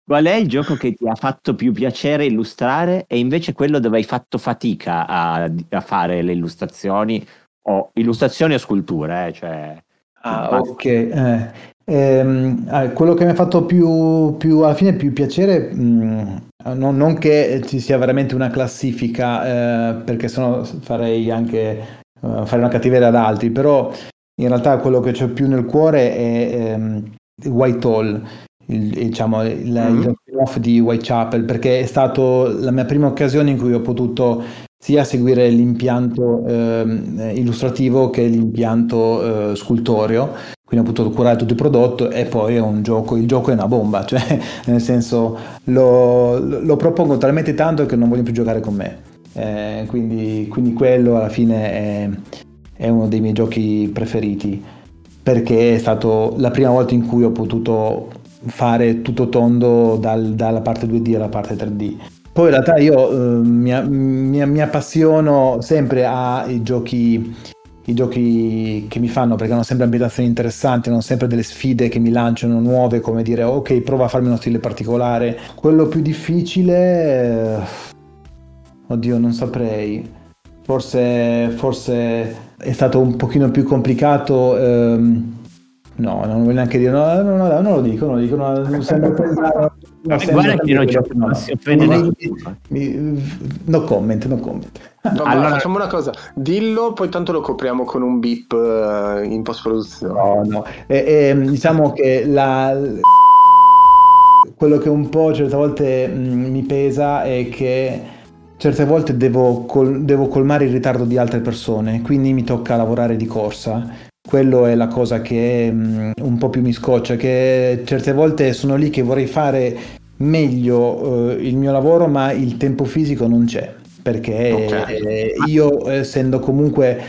qual è il gioco che ti ha fatto più piacere illustrare e invece quello dove hai fatto fatica a, a fare le illustrazioni o illustrazioni o sculture, eh, cioè... Ah, ok. Eh, ehm, quello che mi ha fatto più, più, alla fine più piacere, mh, non, non, che ci sia veramente una classifica, eh, perché sennò farei anche uh, fare una cattiveria ad altri, però in realtà quello che c'è più nel cuore è ehm, Whitehall, il, diciamo, il, mm-hmm. il spin-off di Whitechapel, perché è stata la mia prima occasione in cui ho potuto sia seguire l'impianto eh, illustrativo che l'impianto eh, scultoreo, quindi ho potuto curare tutto il prodotto e poi è un gioco, il gioco è una bomba, cioè nel senso lo, lo propongo talmente tanto che non voglio più giocare con me, eh, quindi, quindi, quello alla fine è, è uno dei miei giochi preferiti perché è stata la prima volta in cui ho potuto fare tutto tondo dal, dalla parte 2D alla parte 3D poi in realtà io eh, mi, mi, mi, appassiono sempre ai giochi, i giochi che mi fanno perché hanno sempre ambientazioni interessanti, hanno sempre delle sfide che mi lanciano nuove, come dire ok, prova a farmi uno stile particolare. Quello più difficile, eh, oddio, non saprei. Forse, forse è stato un pochino più complicato. Ehm, No, non voglio neanche dire, no, no, no, non lo dico, non lo dico, no, sembra pensare. No, guarda che non ci no, si offende No comment, no comment. No, allora facciamo una cosa, dillo, poi tanto lo copriamo con un beep uh, in post produzione. No, no, e, e, diciamo che la quello che un po' certe volte mh, mm, mi pesa è che certe volte devo, col- devo colmare il ritardo di altre persone, quindi mi tocca lavorare di corsa. Quello è la cosa che um, un po' più mi scoccia, che certe volte sono lì che vorrei fare meglio uh, il mio lavoro, ma il tempo fisico non c'è, perché okay. eh, io essendo comunque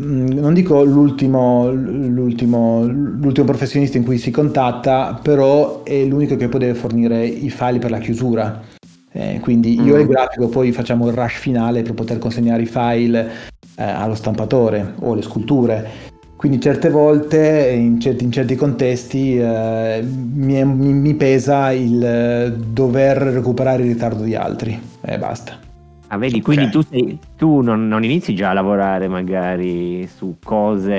mm, non dico l'ultimo, l'ultimo, l'ultimo, professionista in cui si contatta, però è l'unico che può fornire i file per la chiusura. Eh, quindi io mm. e il grafico poi facciamo il rush finale per poter consegnare i file eh, allo stampatore o le sculture. Quindi certe volte, in certi, in certi contesti, eh, mi, mi, pesa il eh, dover recuperare il ritardo di altri e basta. Ah, vedi, quindi okay. tu, sei, tu non, non, inizi già a lavorare magari su cose,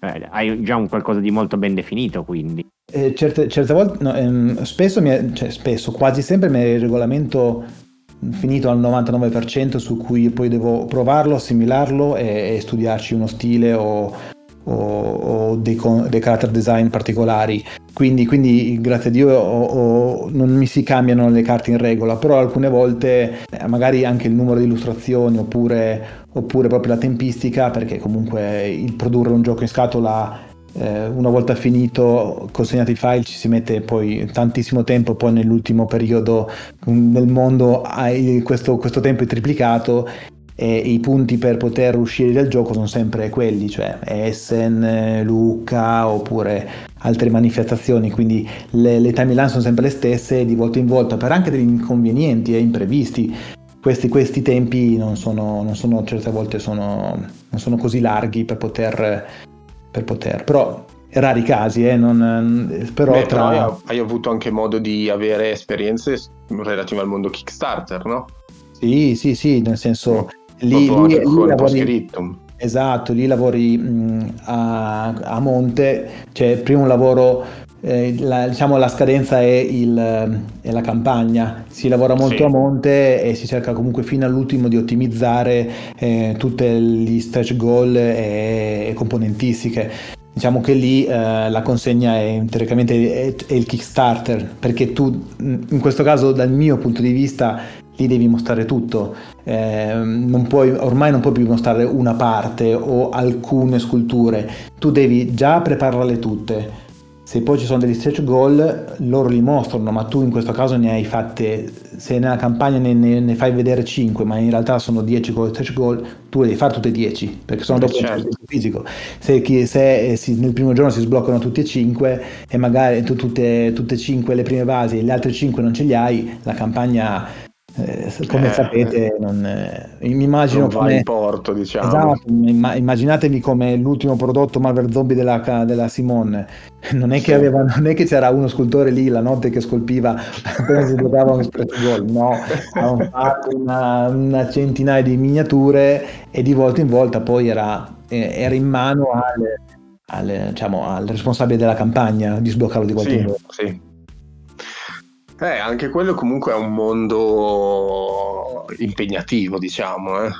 eh, hai già un qualcosa di molto ben definito quindi. Eh, certe, certe, volte, no, ehm, spesso, è, cioè, spesso, quasi sempre mi è il regolamento finito al 99% su cui poi devo provarlo, assimilarlo e, e studiarci uno stile o o, o dei, dei, character design particolari. Quindi, quindi grazie a Dio o, non mi si cambiano le carte in regola, però alcune volte eh, magari anche il numero di illustrazioni oppure, oppure proprio la tempistica, perché comunque il produrre un gioco in scatola eh, una volta finito, consegnati i file, ci si mette poi tantissimo tempo, poi nell'ultimo periodo nel mondo questo, questo tempo è triplicato e i punti per poter uscire dal gioco sono sempre quelli, cioè Essen, Lucca oppure altre manifestazioni, quindi le, le timeline sono sempre le stesse di volta in volta per anche degli inconvenienti e imprevisti. Questi, questi tempi non sono, non sono, certe volte sono, non sono così larghi per poter, per poter però rari casi, eh, non, però, Beh, tra... però hai, hai avuto anche modo di avere esperienze relative al mondo Kickstarter, no? Sì, sì, sì, nel senso lì, lì, lì lavori, esatto, lì lavori mh, a, a monte, cioè prima un lavoro, eh, la, diciamo la scadenza è, il, è la campagna, si lavora molto Sì. a monte e si cerca comunque fino all'ultimo di ottimizzare eh, tutti gli stretch goal e, e componentistiche. Diciamo che lì eh, la consegna è teoricamente è, è il Kickstarter, perché tu in questo caso dal mio punto di vista lì devi mostrare tutto, Eh, non puoi, ormai non puoi più mostrare una parte o alcune sculture, tu devi già prepararle tutte. Se poi ci sono degli stretch goal, loro li mostrano, ma tu in questo caso ne hai fatte, se nella campagna ne, ne- ne fai vedere 5, ma in realtà sono 10 con stretch goal, tu le devi fare tutte e 10, perché sono Eh, dopo il certo. fisico. Se, chi- se, eh, si- nel primo giorno si sbloccano tutti e 5 e magari tu tutte, tutte e 5 le prime basi e le altre 5 non ce li hai, la campagna, eh, come Eh, sapete, non, eh, mi immagino Non va come... in porto, diciamo. Esatto, imma- immaginatevi come l'ultimo prodotto Marvel Zombie della, della Simone. Non è, che Sì. aveva, non è che c'era uno scultore lì la notte che scolpiva appena si giocava un stretch goal, no, avevano fatto una, una centinaia di miniature e di volta in volta poi era, eh, era in mano al, al, diciamo, al responsabile della campagna di sbloccarlo di volta in Sì, volta. sì. Eh, anche quello comunque è un mondo impegnativo, diciamo, eh.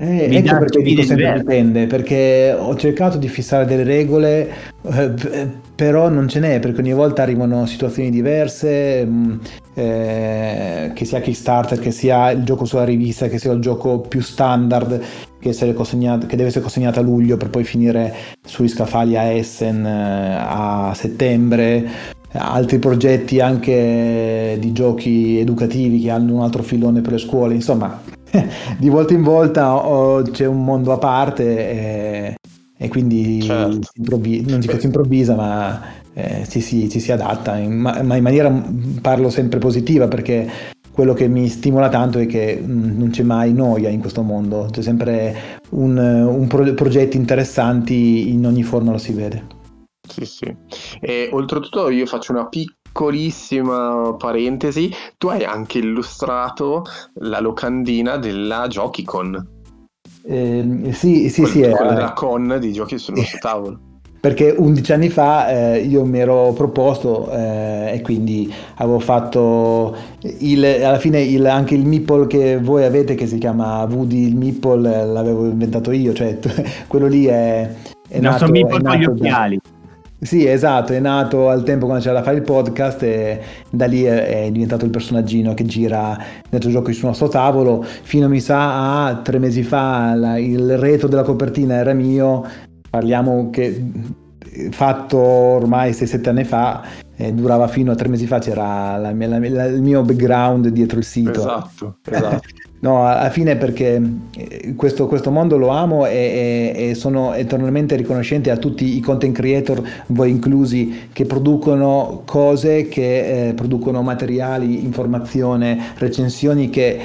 Eh, ecco dà perché dico sempre dipende, perché ho cercato di fissare delle regole, eh, p- però non ce n'è, perché ogni volta arrivano situazioni diverse, mh, eh, che sia Kickstarter, che sia il gioco sulla rivista, che sia il gioco più standard, che, essere consegnato- che deve essere consegnato a luglio per poi finire sui scaffali a Essen eh, a settembre. Altri progetti anche di giochi educativi che hanno un altro filone per le scuole, insomma, di volta in volta oh, c'è un mondo a parte e, e quindi Certo. non si, si improvvisa ma eh, ci, si, ci si adatta, in- ma, ma in maniera parlo sempre positiva perché quello che mi stimola tanto è che mm, non c'è mai noia in questo mondo, c'è sempre un, un pro- progetti interessanti in ogni forma lo si vede. Sì, sì. E oltretutto io faccio una piccolissima parentesi, tu hai anche illustrato la locandina della GiochiCon, Ehm, sì, sì, quel- sì, eh, quella della con di giochi sul nostro tavolo. Perché 11 anni fa eh, io mi ero proposto eh, e quindi avevo fatto il, alla fine il- anche il meeple che voi avete che si chiama Woody il meeple eh, l'avevo inventato io, cioè quello lì è, è Il nostro nato, Meeple è con gli nato da- occhiali. Sì, esatto, è nato al tempo quando c'era da fare il podcast e da lì è, diventato il personaggino che gira dentro giochi sul nostro tavolo. Fino mi sa a tre mesi fa la- il retro della copertina era mio, parliamo che fatto ormai 6-7 anni fa, eh, durava fino a tre mesi fa, c'era la mia- la- la- il mio background dietro il sito. Esatto, esatto. No, alla fine perché eh, questo, questo mondo lo amo e, e- e sono eternamente riconoscente a tutti i content creator, voi inclusi, che producono cose, che eh, producono materiali, informazione, recensioni che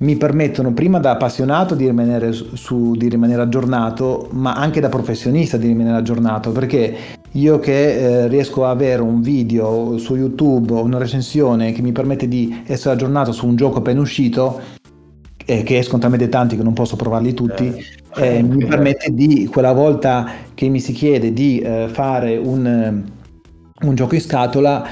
mi permettono prima da appassionato di rimanere su, di rimanere aggiornato, ma anche da professionista di rimanere aggiornato, perché io che eh, riesco a avere un video su YouTube una recensione che mi permette di essere aggiornato su un gioco appena uscito, eh, che escono talmente tanti che non posso provarli tutti, Eh, eh, mi permette di, quella volta che mi si chiede di eh, fare un, eh, un gioco in scatola,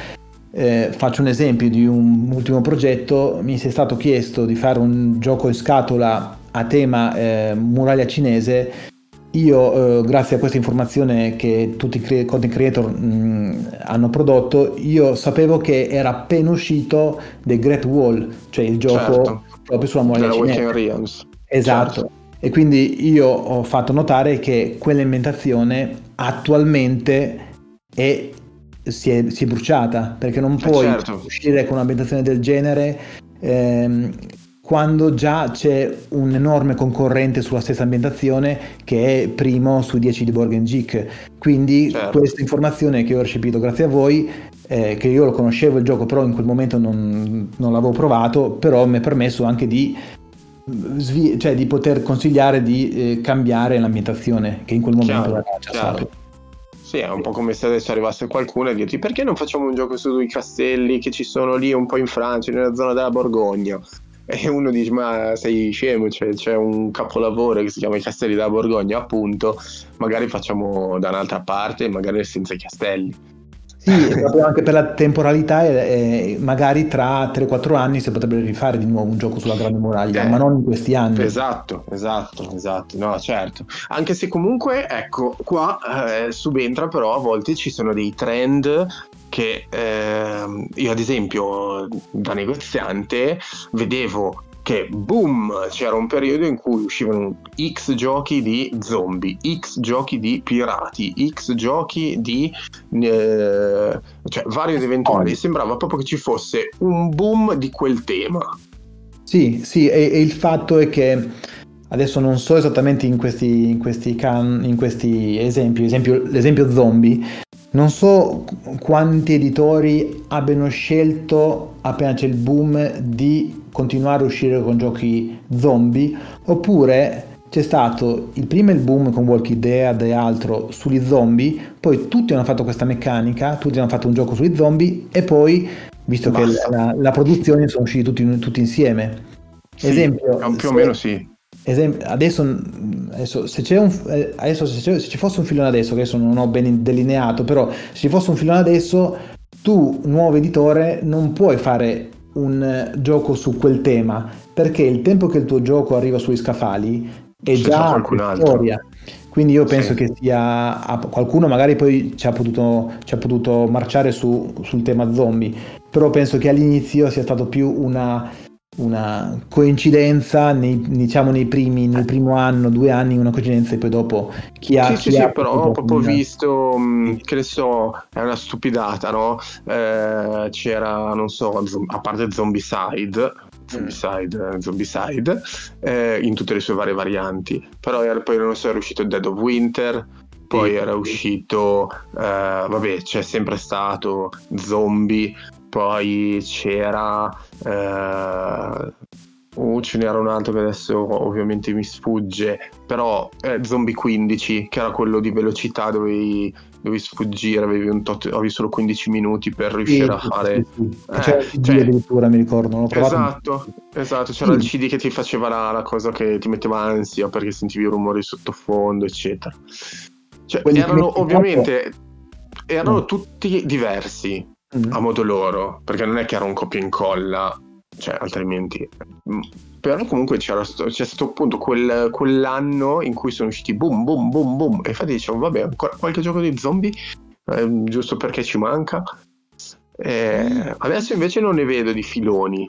faccio un esempio di un ultimo progetto, mi si è stato chiesto di fare un gioco in scatola a tema muraglia cinese. Io, eh, grazie a questa informazione che tutti i cre- content creator mh, hanno prodotto, io sapevo che era appena uscito The Great Wall, cioè il gioco Certo. Proprio sulla cinese. Waking Realms. Esatto. Certo. E quindi io ho fatto notare che quell'ambientazione attualmente è- si, è, si è bruciata perché non Eh, puoi certo. uscire con un'ambientazione del genere ehm, quando già c'è un enorme concorrente sulla stessa ambientazione che è primo su 10 di Borgen Geek. Quindi Certo. questa informazione che ho recepito grazie a voi, eh, che io lo conoscevo il gioco, però in quel momento non, non l'avevo provato, però mi ha permesso anche di, svi- cioè, di poter consigliare di eh, cambiare l'ambientazione, che in quel momento Chiaro, era già stato. Sì, è un po' come se adesso arrivasse qualcuno e dirti perché non facciamo un gioco su due castelli che ci sono lì un po' in Francia, nella zona della Borgogna. E uno dice ma sei scemo, cioè, c'è un capolavoro che si chiama i castelli della Borgogna appunto, magari facciamo da un'altra parte, magari senza i castelli. Sì, e proprio anche per la temporalità, eh, eh, magari tra 3-4 anni si potrebbe rifare di nuovo un gioco sulla Grande Muraglia, Eh, ma non in questi anni. Esatto, esatto, esatto, no certo. Anche se comunque, ecco, qua eh, subentra però a volte ci sono dei trend che ehm, io ad esempio da negoziante vedevo che boom, c'era un periodo in cui uscivano X giochi di zombie, X giochi di pirati, X giochi di eh, cioè vari ed eventuali, sembrava proprio che ci fosse un boom di quel tema. Sì, sì, e, e il fatto è che adesso non so esattamente in questi, in questi, can- in questi esempi, esempio, l'esempio zombie, non so quanti editori abbiano scelto appena c'è il boom di continuare a uscire con giochi zombie, oppure c'è stato il primo il boom con Walking Dead e altro sugli zombie, poi tutti hanno fatto questa meccanica, tutti hanno fatto un gioco sugli zombie e poi, visto che Basta. la, la produzione sono usciti tutti, tutti insieme. Sì, Esempio, più o meno sì. Esem- adesso, adesso, se, c'è un, eh, adesso se, se ci fosse un filone adesso, che adesso non ho ben delineato, però se ci fosse un filone adesso, tu, nuovo editore, non puoi fare un eh, gioco su quel tema, perché il tempo che il tuo gioco arriva sugli scaffali è C'è già storia. Quindi io penso Sì. che sia qualcuno magari poi ci ha potuto, ci ha potuto marciare su- sul tema zombie, però penso che all'inizio sia stato più una, una coincidenza nei, diciamo nei primi, nel primo anno, due anni, una coincidenza e poi dopo chi ha... Sì, sì, chi sì, ha però ho proprio visto, mh, che ne so, è una stupidata, no? Eh, c'era, non so, a parte Zombicide, Zombicide, eh, Zombicide, eh, in tutte le sue varie varianti, però era, poi non so, era uscito Dead of Winter, poi era uscito, eh, vabbè, c'è sempre stato Zombie, poi c'era... eh, Uh, ce n'era un altro che adesso ovviamente mi sfugge, però eh, Zombie 15, che era quello di velocità, dovevi, dovevi sfuggire, avevi, un tot- avevi solo 15 minuti per riuscire a Sì, fare... sì, sì. Eh, C'era il CD cioè- addirittura, mi ricordo, l'ho provato. Esatto, esatto, c'era il CD che ti faceva la, la cosa che ti metteva ansia perché sentivi i rumori sottofondo, eccetera. Cioè, Quelli erano ovviamente erano Mm. tutti diversi Mm. a modo loro, perché non è che era un copia e incolla, cioè altrimenti. Mm, Però comunque c'era sto- c'è stato appunto quel- quell'anno in cui sono usciti boom, boom, boom, boom, e infatti dicevo, vabbè, ancora qualche gioco di zombie, eh, giusto perché ci manca. Eh, adesso invece non ne vedo di filoni,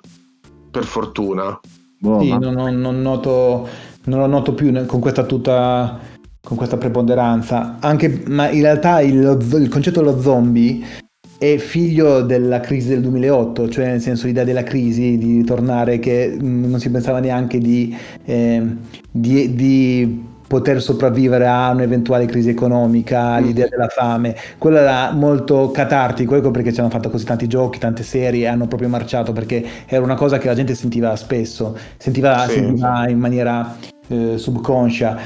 per fortuna. Boh, Sì, non, non- non noto, non lo noto più con questa tutta con questa preponderanza. Anche, ma in realtà il, il concetto dello zombie è figlio della crisi del 2008, cioè nel senso l'idea della crisi, di tornare che mh, non si pensava neanche di, eh, di- di poter sopravvivere a un'eventuale crisi economica, Mm. l'idea della fame. Quello era molto catartico, ecco perché ci hanno fatto così tanti giochi, tante serie, hanno proprio marciato, perché era una cosa che la gente sentiva spesso, sentiva, Sì. sentiva in maniera eh, subconscia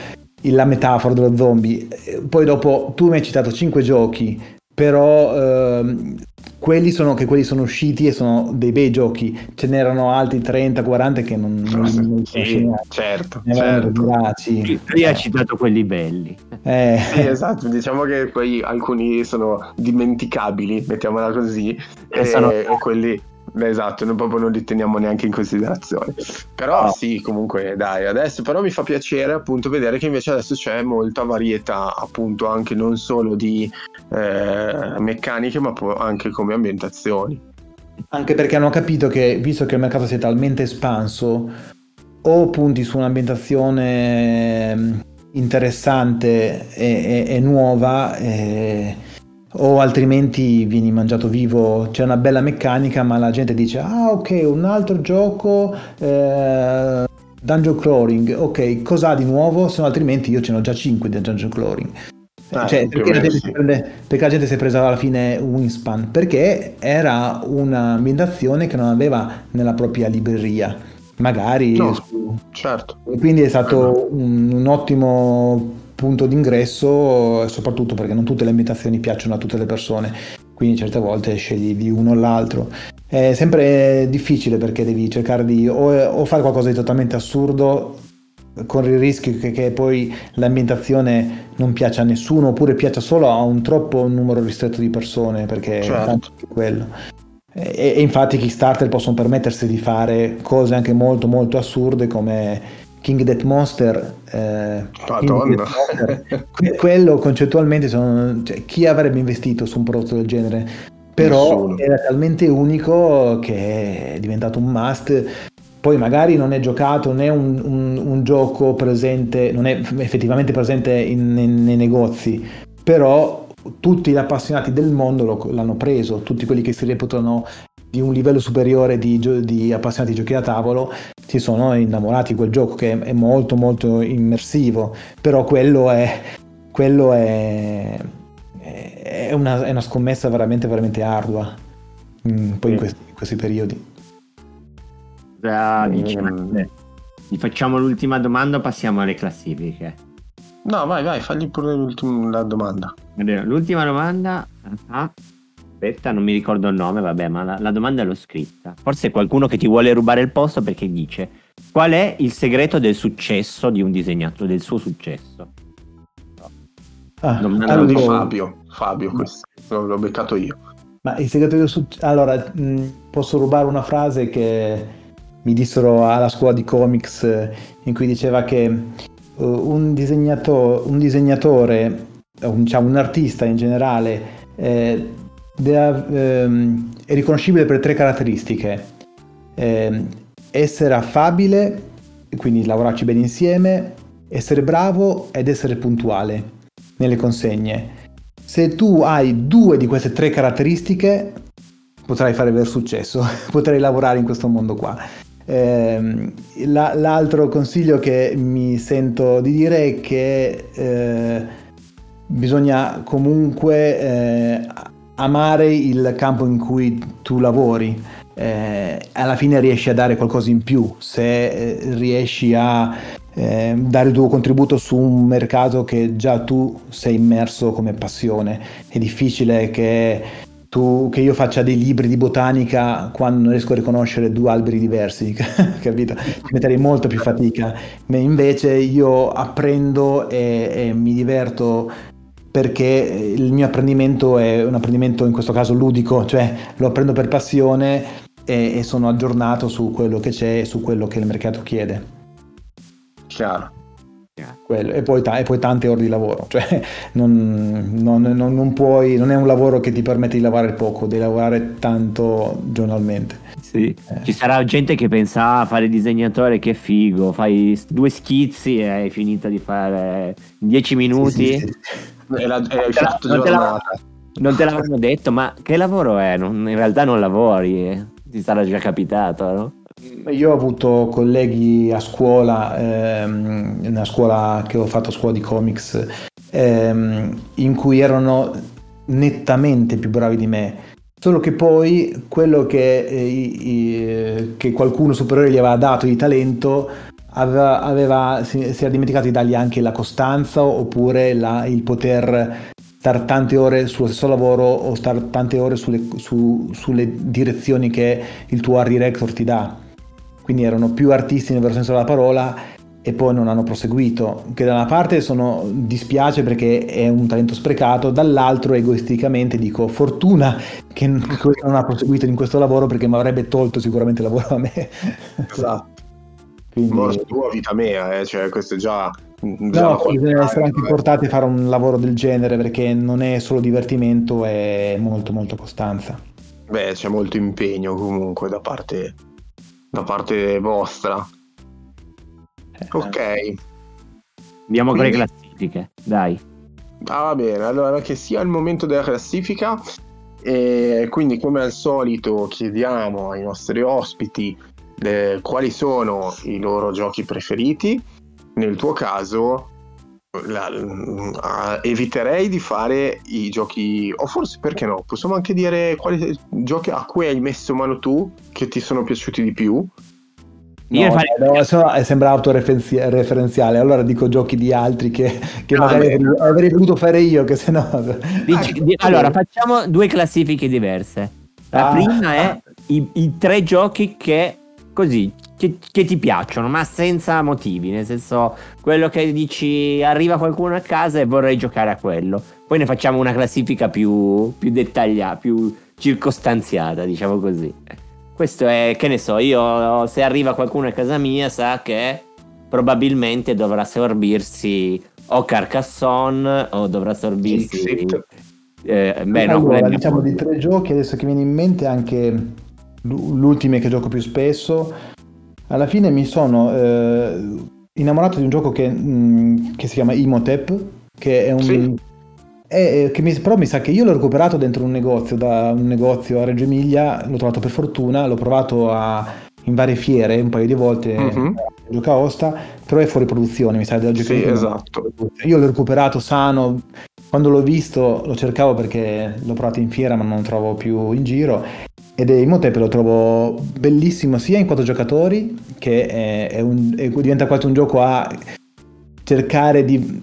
la metafora dello zombie. Poi dopo tu mi hai citato cinque giochi, però ehm, quelli sono che quelli sono usciti e sono dei bei giochi. Ce n'erano altri 30, 40 che non, non, non Sì, neanche. certo, certo. raggirati. Lui ha citato quelli belli. Eh, Sì, esatto, diciamo che poi alcuni sono dimenticabili, mettiamola così, Eh, e, sono- e quelli, esatto, noi proprio non li teniamo neanche in considerazione. Però No. sì, comunque dai, adesso però mi fa piacere appunto vedere che invece adesso c'è molta varietà, appunto anche non solo di eh, meccaniche, ma anche come ambientazioni. Anche perché hanno capito che, visto che il mercato si è talmente espanso, o punti su un'ambientazione ehm, interessante e, e- e nuova, eh, o altrimenti vieni mangiato vivo, c'è una bella meccanica ma la gente dice ah ok un altro gioco eh, Dungeon Crawling, ok cos'ha di nuovo? Se no altrimenti io ce n'ho già 5 di Dungeon Crawling. Eh, Cioè, perché, la sì. si prende- perché la gente si è presa alla fine Wingspan? Perché era un'ambientazione che non aveva nella propria libreria, magari No. su- Certo. e quindi è stato un, un ottimo punto d'ingresso, soprattutto perché non tutte le ambientazioni piacciono a tutte le persone, quindi certe volte scegli di uno o l'altro. È sempre difficile perché devi cercare di o, o fare qualcosa di totalmente assurdo, con il rischio che, che poi l'ambientazione non piaccia a nessuno, oppure piaccia solo a un troppo numero ristretto di persone, perché Certo. tanto è quello. E, e infatti Kickstarter possono permettersi di fare cose anche molto molto assurde come King Death Monster. eh, King. Death Monster. Que- quello concettualmente sono, cioè, chi avrebbe investito su un prodotto del genere? Però Nessuno. era talmente unico che è diventato un must. Poi magari non è giocato, non è un, un- un gioco presente, non è effettivamente presente in- in- nei negozi, però tutti gli appassionati del mondo lo- l'hanno preso, tutti quelli che si reputano di un livello superiore di, di appassionati di giochi da tavolo si sono innamorati di quel gioco che è molto molto immersivo, però quello è, quello è, è, una, è una scommessa veramente veramente ardua, mm, poi in, questi, in questi periodi. Cosa Mm. diciate? Gli facciamo l'ultima domanda o passiamo alle classifiche? No, vai, vai, fagli pure l'ultima la domanda. Allora, L'ultima domanda. ah, aspetta, non mi ricordo il nome, vabbè, ma la, la domanda l'ho scritta. Forse è qualcuno che ti vuole rubare il posto perché dice: Qual è il segreto del successo di un disegnatore, del suo successo? Ah, Quello di allora- Fabio. Fabio, questo. L'ho beccato io. Ma il segreto del successo. Allora, mh, posso rubare una frase che mi dissero alla scuola di comics eh, in cui diceva che eh, un, disegnato- un disegnatore, un, diciamo, un artista in generale, eh, deve- ehm, è riconoscibile per tre caratteristiche. Ehm, essere affabile, quindi lavorarci bene insieme, essere bravo ed essere puntuale nelle consegne. Se tu hai due di queste tre caratteristiche, potrai fare ver successo, potrai lavorare in questo mondo qua. Ehm, la- l'altro consiglio che mi sento di dire è che eh, bisogna comunque eh, amare il campo in cui tu lavori. Eh, alla fine riesci a dare qualcosa in più se eh, riesci a eh, dare il tuo contributo su un mercato che già tu sei immerso come passione. È difficile che, tu, che io faccia dei libri di botanica quando non riesco a riconoscere due alberi diversi, capito? Ci metterei molto più fatica. Invece io apprendo e, e mi diverto perché il mio apprendimento è un apprendimento in questo caso ludico, cioè lo apprendo per passione e, e sono aggiornato su quello che c'è e su quello che il mercato chiede. Chiaro. Quello. E, poi ta- e poi tante ore di lavoro, cioè non, non- non- non puoi, non è un lavoro che ti permette di lavorare poco, devi lavorare tanto giornalmente. Sì. Ci sarà gente che pensa a fare disegnatore, che figo, fai due schizzi e hai finito di fare in dieci minuti. Sì, sì, sì. E la, e la- non te la-. Non te l'avevano detto, ma che lavoro è? Non- in realtà non lavori, eh. ti sarà già capitato, no? Io ho avuto colleghi a scuola, ehm, una scuola che ho fatto a scuola di comics, ehm, in cui erano nettamente più bravi di me. Solo che poi quello che, eh, i- i- che qualcuno superiore gli aveva dato di talento aveva, aveva- si, si era dimenticato di dargli anche la costanza oppure la- il poter stare tante ore sullo stesso lavoro o stare tante ore sulle, su- sulle direzioni che il tuo art director ti dà. Quindi erano più artisti nel vero senso della parola e poi non hanno proseguito. Che da una parte sono, dispiace perché è un talento sprecato, dall'altro egoisticamente dico fortuna che non ha proseguito in questo lavoro perché mi avrebbe tolto sicuramente il lavoro a me. Esatto. Quindi, Morte tua, vita mea, eh. cioè questo è già... già no, bisogna essere anche portati a fare un lavoro del genere perché non è solo divertimento, è molto molto costanza. Beh, c'è molto impegno comunque da parte, da parte vostra. Ok, Andiamo con le classifiche, dai. Ah, va bene, allora che sia il momento della classifica e quindi come al solito chiediamo ai nostri ospiti eh, quali sono i loro giochi preferiti. Nel tuo caso la, uh, eviterei di fare i giochi, o forse perché no, possiamo anche dire quali giochi a cui hai messo mano tu che ti sono piaciuti di più. No, no, no, so, sembra autoreferenziale, allora dico giochi di altri che, che no, magari beh. avrei voluto fare io, che se no... Dici, di, allora, facciamo due classifiche diverse. La ah, prima è i, i, tre giochi che così che, che, ti piacciono, ma senza motivi, nel senso quello che dici arriva qualcuno a casa e vorrei giocare a quello. Poi ne facciamo una classifica più, più dettagliata, più circostanziata, diciamo così. Questo è, che ne so, io se arriva qualcuno a casa mia sa che probabilmente dovrà sorbirsi o Carcassonne o dovrà sorbirsi... Eh, beh, allora, no, diciamo di tre giochi adesso che viene in mente anche l'ultimo che gioco più spesso alla fine mi sono eh, innamorato di un gioco che, mh, mm, che, si chiama Imotep, che è un... Sì. È, che mi, però mi sa che io l'ho recuperato dentro un negozio, da un negozio a Reggio Emilia, l'ho trovato per fortuna, l'ho provato a, in varie fiere un paio di volte mm-hmm. Gioca Osta, però è fuori produzione, mi sa della gioca Sì, esatto. Io l'ho recuperato sano, quando l'ho visto lo cercavo perché l'ho provato in fiera ma non lo trovo più in giro ed Imhotep lo trovo bellissimo sia in quattro giocatori che è, è un, è, diventa quasi un gioco a cercare di,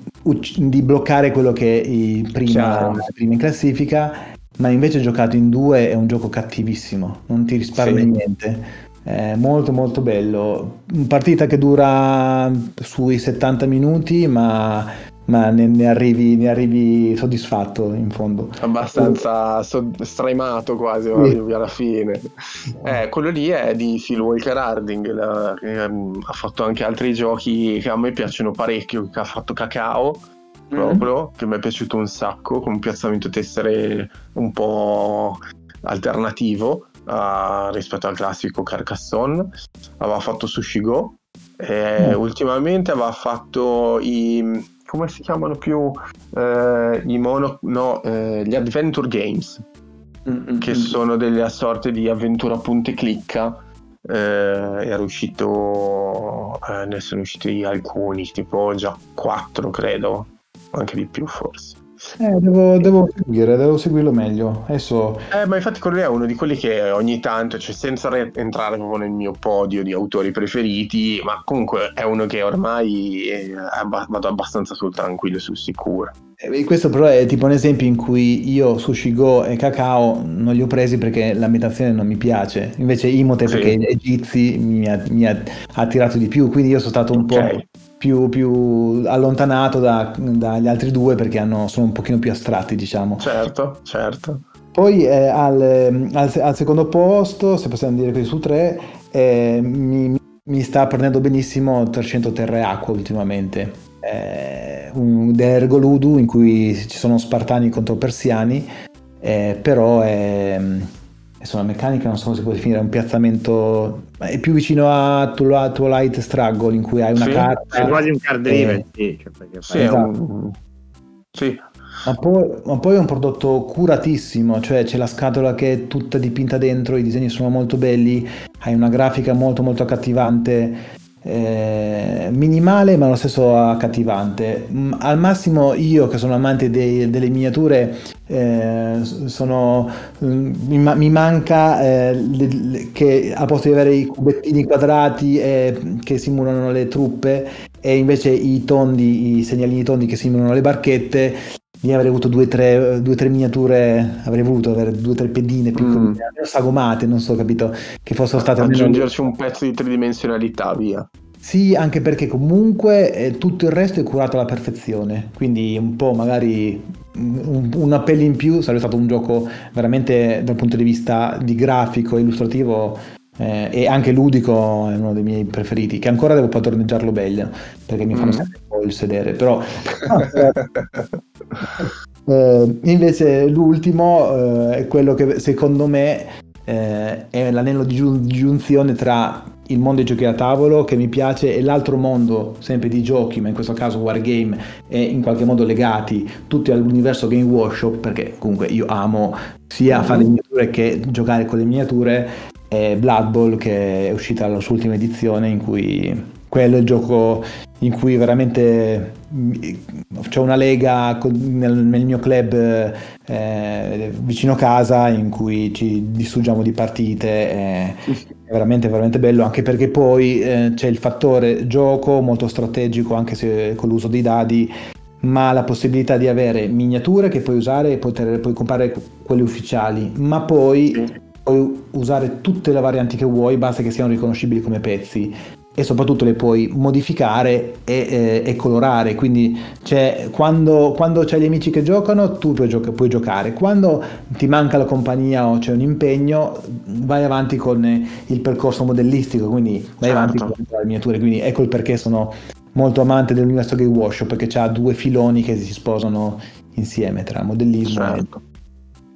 di bloccare quello che è prima, prima, in classifica ma invece giocato in due è un gioco cattivissimo non ti risparmi sì. niente. È molto molto bello. Partita che dura sui 70 minuti ma ma ne, ne, arrivi, ne, arrivi, soddisfatto in fondo. Abbastanza sod- stremato quasi sì. alla fine. Eh, quello lì è di Phil Walker Harding, la, che, um, ha fatto anche altri giochi che a me piacciono parecchio, che ha fatto Cacao proprio, mm-hmm. che mi è piaciuto un sacco, con un piazzamento tessere un po' alternativo uh, rispetto al classico Carcassonne. Aveva fatto Sushi Go. E mm. ultimamente aveva fatto i come si chiamano più eh, i mono, no, eh, gli adventure games, mm-hmm. che sono delle sorte di avventura punte clicca. Eh, era uscito, eh, ne sono usciti alcuni, tipo già quattro credo, anche di più forse. Eh, devo, devo, seguire, devo seguirlo meglio. Adesso... Eh, ma infatti quello è uno di quelli che ogni tanto, cioè senza re- entrare proprio nel mio podio di autori preferiti, ma comunque è uno che ormai è, vado abbastanza sul tranquillo e sul sicuro. Eh, questo però è tipo un esempio in cui io Sushi Go e Cacao non li ho presi perché l'ambientazione non mi piace, invece Imhotep sì. perché egizi mi ha, mi ha attirato di più, quindi io sono stato un okay. po' più, più allontanato da, dagli altri due perché hanno, sono un pochino più astratti, diciamo. Certo, certo. Poi eh, al, al, al, secondo posto, se possiamo dire così su tre, eh, mi, mi, sta prendendo benissimo 300 Terre Acqua ultimamente. Eh, un Dergoludu in cui ci sono Spartani contro Persiani, eh, però è La meccanica non so se si può definire, un piazzamento è più vicino a Twilight Struggle in cui hai una sì, carta. È quasi un card driven, sì. Cioè sì, esatto. un... sì. Ma poi, ma poi, è un prodotto curatissimo, cioè c'è la scatola che è tutta dipinta dentro, i disegni sono molto belli, hai una grafica molto molto accattivante, eh, minimale ma allo stesso accattivante. Mm, al massimo io che sono amante dei, delle miniature eh, sono, mm, mi, mi, manca eh, le, le, che al posto di avere i cubettini quadrati eh, che simulano le truppe e invece i tondi, i segnalini tondi che simulano le barchette io avrei avuto due o tre, tre, miniature, avrei voluto avere due o tre pedine più mm. sagomate, non so, capito? Che fossero state... Aggiungerci un pezzo di tridimensionalità, via. Sì, anche perché comunque eh, tutto il resto è curato alla perfezione, quindi un po' magari un, un appello in più sarebbe stato un gioco veramente dal punto di vista di grafico, illustrativo eh, e anche ludico è uno dei miei preferiti, che ancora devo padroneggiarlo meglio, perché mi fanno mm. sempre un po' il sedere, però... eh, invece l'ultimo eh, è quello che secondo me eh, è l'anello di, giun- di giunzione tra il mondo dei giochi a tavolo che mi piace e l'altro mondo sempre di giochi, ma in questo caso Wargame, e in qualche modo legati tutti all'universo Game Workshop, perché comunque io amo sia fare le miniature che giocare con le miniature, è Blood Bowl che è uscita la sua ultima edizione in cui quello è il gioco in cui veramente c'è una lega nel, mio club eh, vicino casa in cui ci distruggiamo di partite è veramente veramente bello anche perché poi eh, c'è il fattore gioco molto strategico anche se con l'uso dei dadi ma la possibilità di avere miniature che puoi usare e poter poi comprare quelle ufficiali. Ma poi puoi usare tutte le varianti che vuoi basta che siano riconoscibili come pezzi e soprattutto le puoi modificare e, e, e colorare. Quindi quando, quando c'hai gli amici che giocano, tu puoi, gioca- puoi, giocare. Quando ti manca la compagnia o c'è un impegno, vai avanti con il percorso modellistico, quindi vai certo. avanti con le miniature. Quindi ecco il perché sono molto amante dell'universo Game Workshop, perché ha due filoni che si sposano insieme tra modellismo certo. e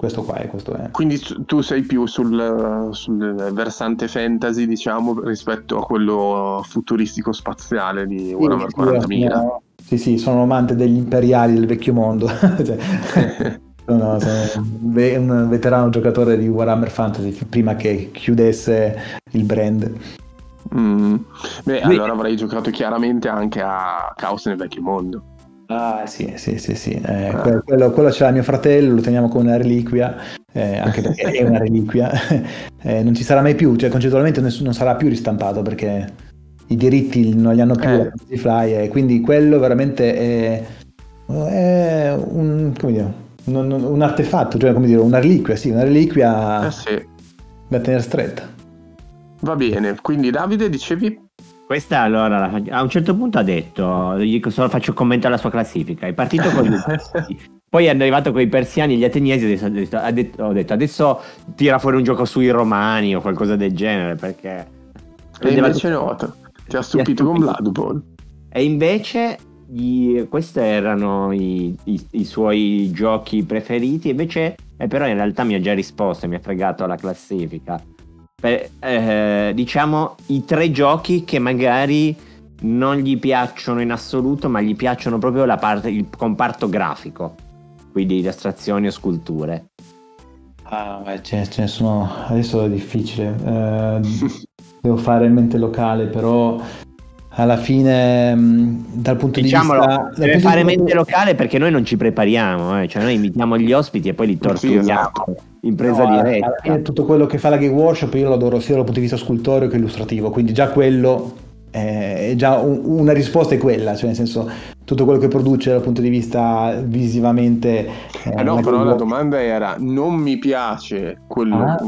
questo qua è, questo è. Quindi tu sei più sul, sul, versante fantasy, diciamo, rispetto a quello futuristico spaziale di Warhammer sì, 40.000. Sono, sì, sì, sono amante degli imperiali del vecchio mondo. cioè, sono, sono un veterano giocatore di Warhammer Fantasy prima che chiudesse il brand. Mm. Beh, allora avrei giocato chiaramente anche a Chaos nel vecchio mondo. Ah sì, sì, sì, sì. Eh, ah. quello, quello, ce l'ha mio fratello, lo teniamo come una reliquia, eh, anche perché è una reliquia. eh, non ci sarà mai più, cioè concettualmente nessuno, non sarà più ristampato perché i diritti non li hanno più eh. la Fly quindi quello veramente è, è un, dire, un, un, artefatto, cioè come dire, una reliquia, sì, una reliquia eh sì. da tenere stretta. Va bene, quindi Davide dicevi questa allora a un certo punto ha detto, gli solo faccio commento alla sua classifica, è partito con gli poi è arrivato con i persiani e gli ateniesi, adesso, adesso, ha detto, ho detto adesso tira fuori un gioco sui romani o qualcosa del genere perché... E invece no, ti ha stupito con Blood Bowl. E invece gli, questi erano i, i, i, suoi giochi preferiti, invece, eh, però in realtà mi ha già risposto, mi ha fregato la classifica per, eh, diciamo, i tre giochi che magari non gli piacciono in assoluto, ma gli piacciono proprio la parte, il comparto grafico, quindi illustrazioni o sculture. Ah, beh, ce, ce ne sono. Adesso è difficile. Eh, devo fare in mente locale, però alla fine dal punto Diciamolo, di vista deve fare mente di... locale perché noi non ci prepariamo eh? cioè noi invitiamo gli ospiti e poi li torturiamo esatto. in presa no, diretta tutto quello che fa la Game Workshop io lo adoro sia dal punto di vista scultoreo che illustrativo quindi già quello è già un, una risposta è quella cioè nel senso tutto quello che produce dal punto di vista visivamente eh, eh no però la domanda era non mi piace quello ah.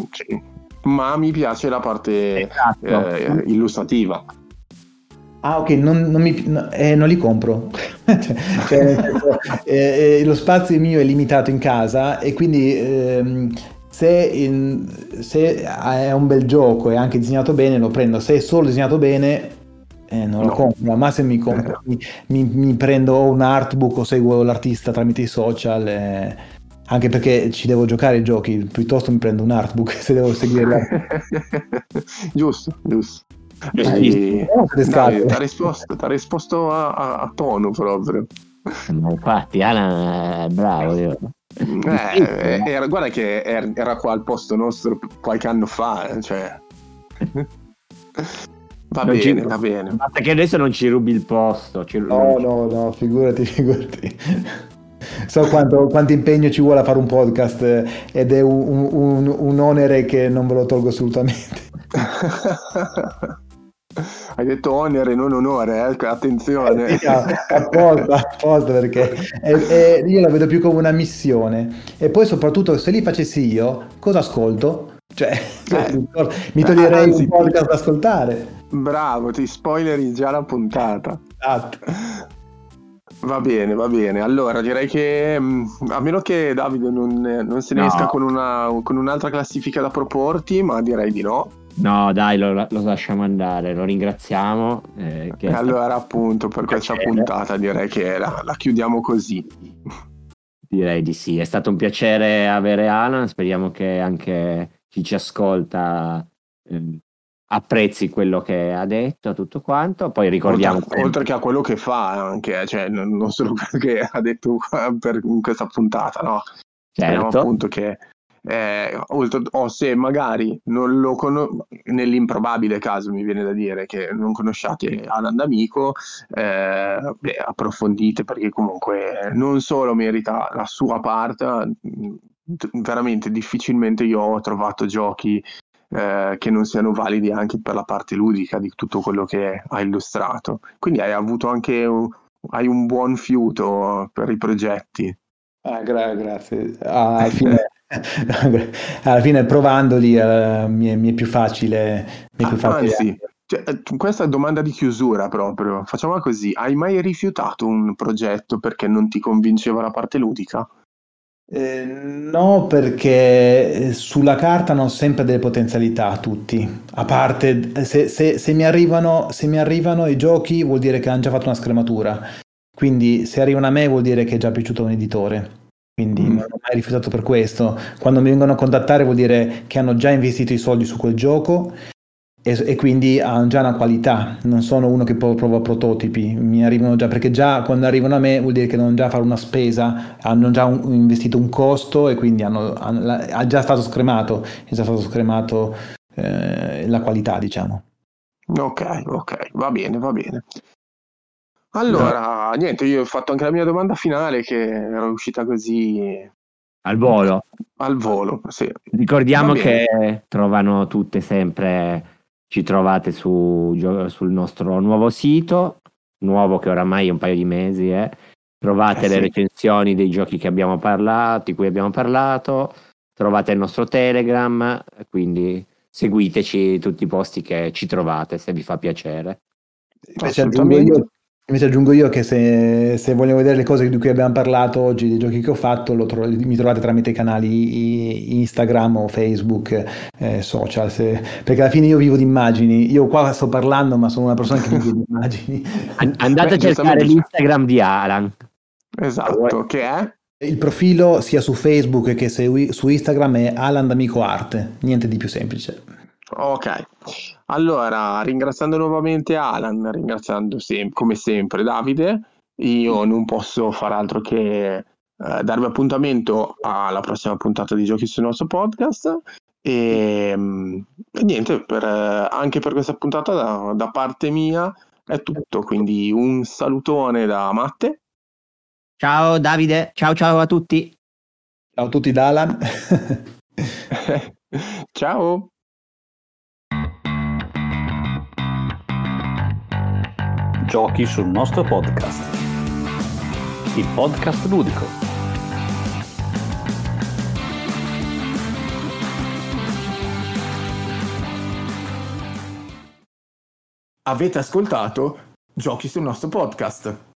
ma mi piace la parte esatto. eh, illustrativa Ah, ok, non, non, mi, no, eh, non li compro. cioè, eh, eh, lo spazio mio è limitato in casa e quindi ehm, se, in, se, è un bel gioco e anche disegnato bene lo prendo. Se è solo disegnato bene eh, non lo compro. Ma se mi, compro, mi, mi, mi, prendo un artbook o seguo l'artista tramite i social. Eh, anche perché ci devo giocare i giochi, piuttosto mi prendo un artbook se devo seguire. giusto, giusto. Hai, dai, ti ha risposto, risposto a, a, a, tono proprio. Infatti Alan è bravo io. Eh, era, guarda che era qua al posto nostro qualche anno fa, eh, cioè... Va non bene, ci... va bene. Basta che adesso non ci rubi il posto. Ci... No, no, no, figurati, figurati. So quanto, quanto, impegno ci vuole a fare un podcast eh, ed è un, un, un onere che non ve lo tolgo assolutamente. Hai detto onere, non onore, eh? attenzione. Sì, apposta, apposta perché è, è, io la vedo più come una missione. E poi soprattutto se li facessi io, cosa ascolto? Cioè, eh, mi toglierei anzi, un podcast da ascoltare. Bravo, ti spoileri già la puntata. Esatto. Va bene, va bene. Allora direi che mm, a meno che Davide non, non se ne no. esca con, una, con un'altra classifica da proporti, ma direi di no. No, dai, lo, lo, lasciamo andare, lo ringraziamo. Eh, allora, stato... appunto, per questa puntata direi che la, la, chiudiamo così. Direi di sì, è stato un piacere avere Alan, speriamo che anche chi ci ascolta eh, apprezzi quello che ha detto, tutto quanto. Poi ricordiamo. Oltre, oltre che a quello che fa, anche, cioè, non solo quello che ha detto per, in questa puntata, no? Speriamo Certo. appunto che eh, oltre, o se magari non lo conosco, nell'improbabile caso mi viene da dire che non conosciate Alan D'Amico, eh, beh, approfondite perché comunque non solo merita la sua parte, veramente difficilmente io ho trovato giochi eh, che non siano validi anche per la parte ludica di tutto quello che ha illustrato. Quindi hai avuto anche un, hai un buon fiuto per i progetti. Ah, gra- grazie. Ah, alla, fine, alla fine provandoli eh, mi, è, mi, è, più facile. Mi è più facile. Anzi, cioè, questa è domanda di chiusura proprio. Facciamola così. Hai mai rifiutato un progetto perché non ti convinceva la parte ludica? Eh, no, perché sulla carta hanno sempre delle potenzialità tutti. A parte, se, se, se, mi arrivano, se mi arrivano i giochi vuol dire che hanno già fatto una scrematura. Quindi se arrivano a me vuol dire che è già piaciuto a un editore. Quindi mm. non ho mai rifiutato per questo. Quando mi vengono a contattare vuol dire che hanno già investito i soldi su quel gioco e, e quindi hanno già una qualità. Non sono uno che prova prototipi, mi arrivano già perché già quando arrivano a me vuol dire che devono già fare una spesa, hanno già un, investito un costo e quindi hanno, hanno, ha già stato scremato, è già stato scremato eh, la qualità, diciamo. Ok, ok, va bene, va bene. Allora, no. niente, io ho fatto anche la mia domanda finale che era uscita così al volo. Al volo, sì. Ricordiamo che trovano tutte sempre, ci trovate su, sul nostro nuovo sito, nuovo che oramai è un paio di mesi, eh. trovate eh le sì. recensioni dei giochi che abbiamo parlato, di cui abbiamo parlato, trovate il nostro Telegram, quindi seguiteci tutti i posti che ci trovate se vi fa piacere. Invece aggiungo io, Invece aggiungo io che se, se, vogliono vedere le cose di cui abbiamo parlato oggi, dei giochi che ho fatto, tro- mi trovate tramite i canali Instagram o Facebook, eh, social, se, perché alla fine io vivo di immagini. Io qua sto parlando, ma sono una persona che vive di immagini. Andate a cercare l'Instagram di Alan. Esatto, che è? Il profilo sia su Facebook che su Instagram è Alan D'Amico Arte, niente di più semplice. Ok, allora ringraziando nuovamente Alan, ringraziando sem- come sempre Davide, io non posso far altro che eh, darvi appuntamento alla prossima puntata di Giochi sul nostro podcast e, e niente, per, anche per questa puntata da, da parte mia è tutto, quindi un salutone da Matte. Ciao Davide, ciao ciao a tutti. Ciao a tutti da Alan. ciao. Giochi sul nostro podcast. Il podcast ludico. Avete ascoltato Giochi sul nostro podcast.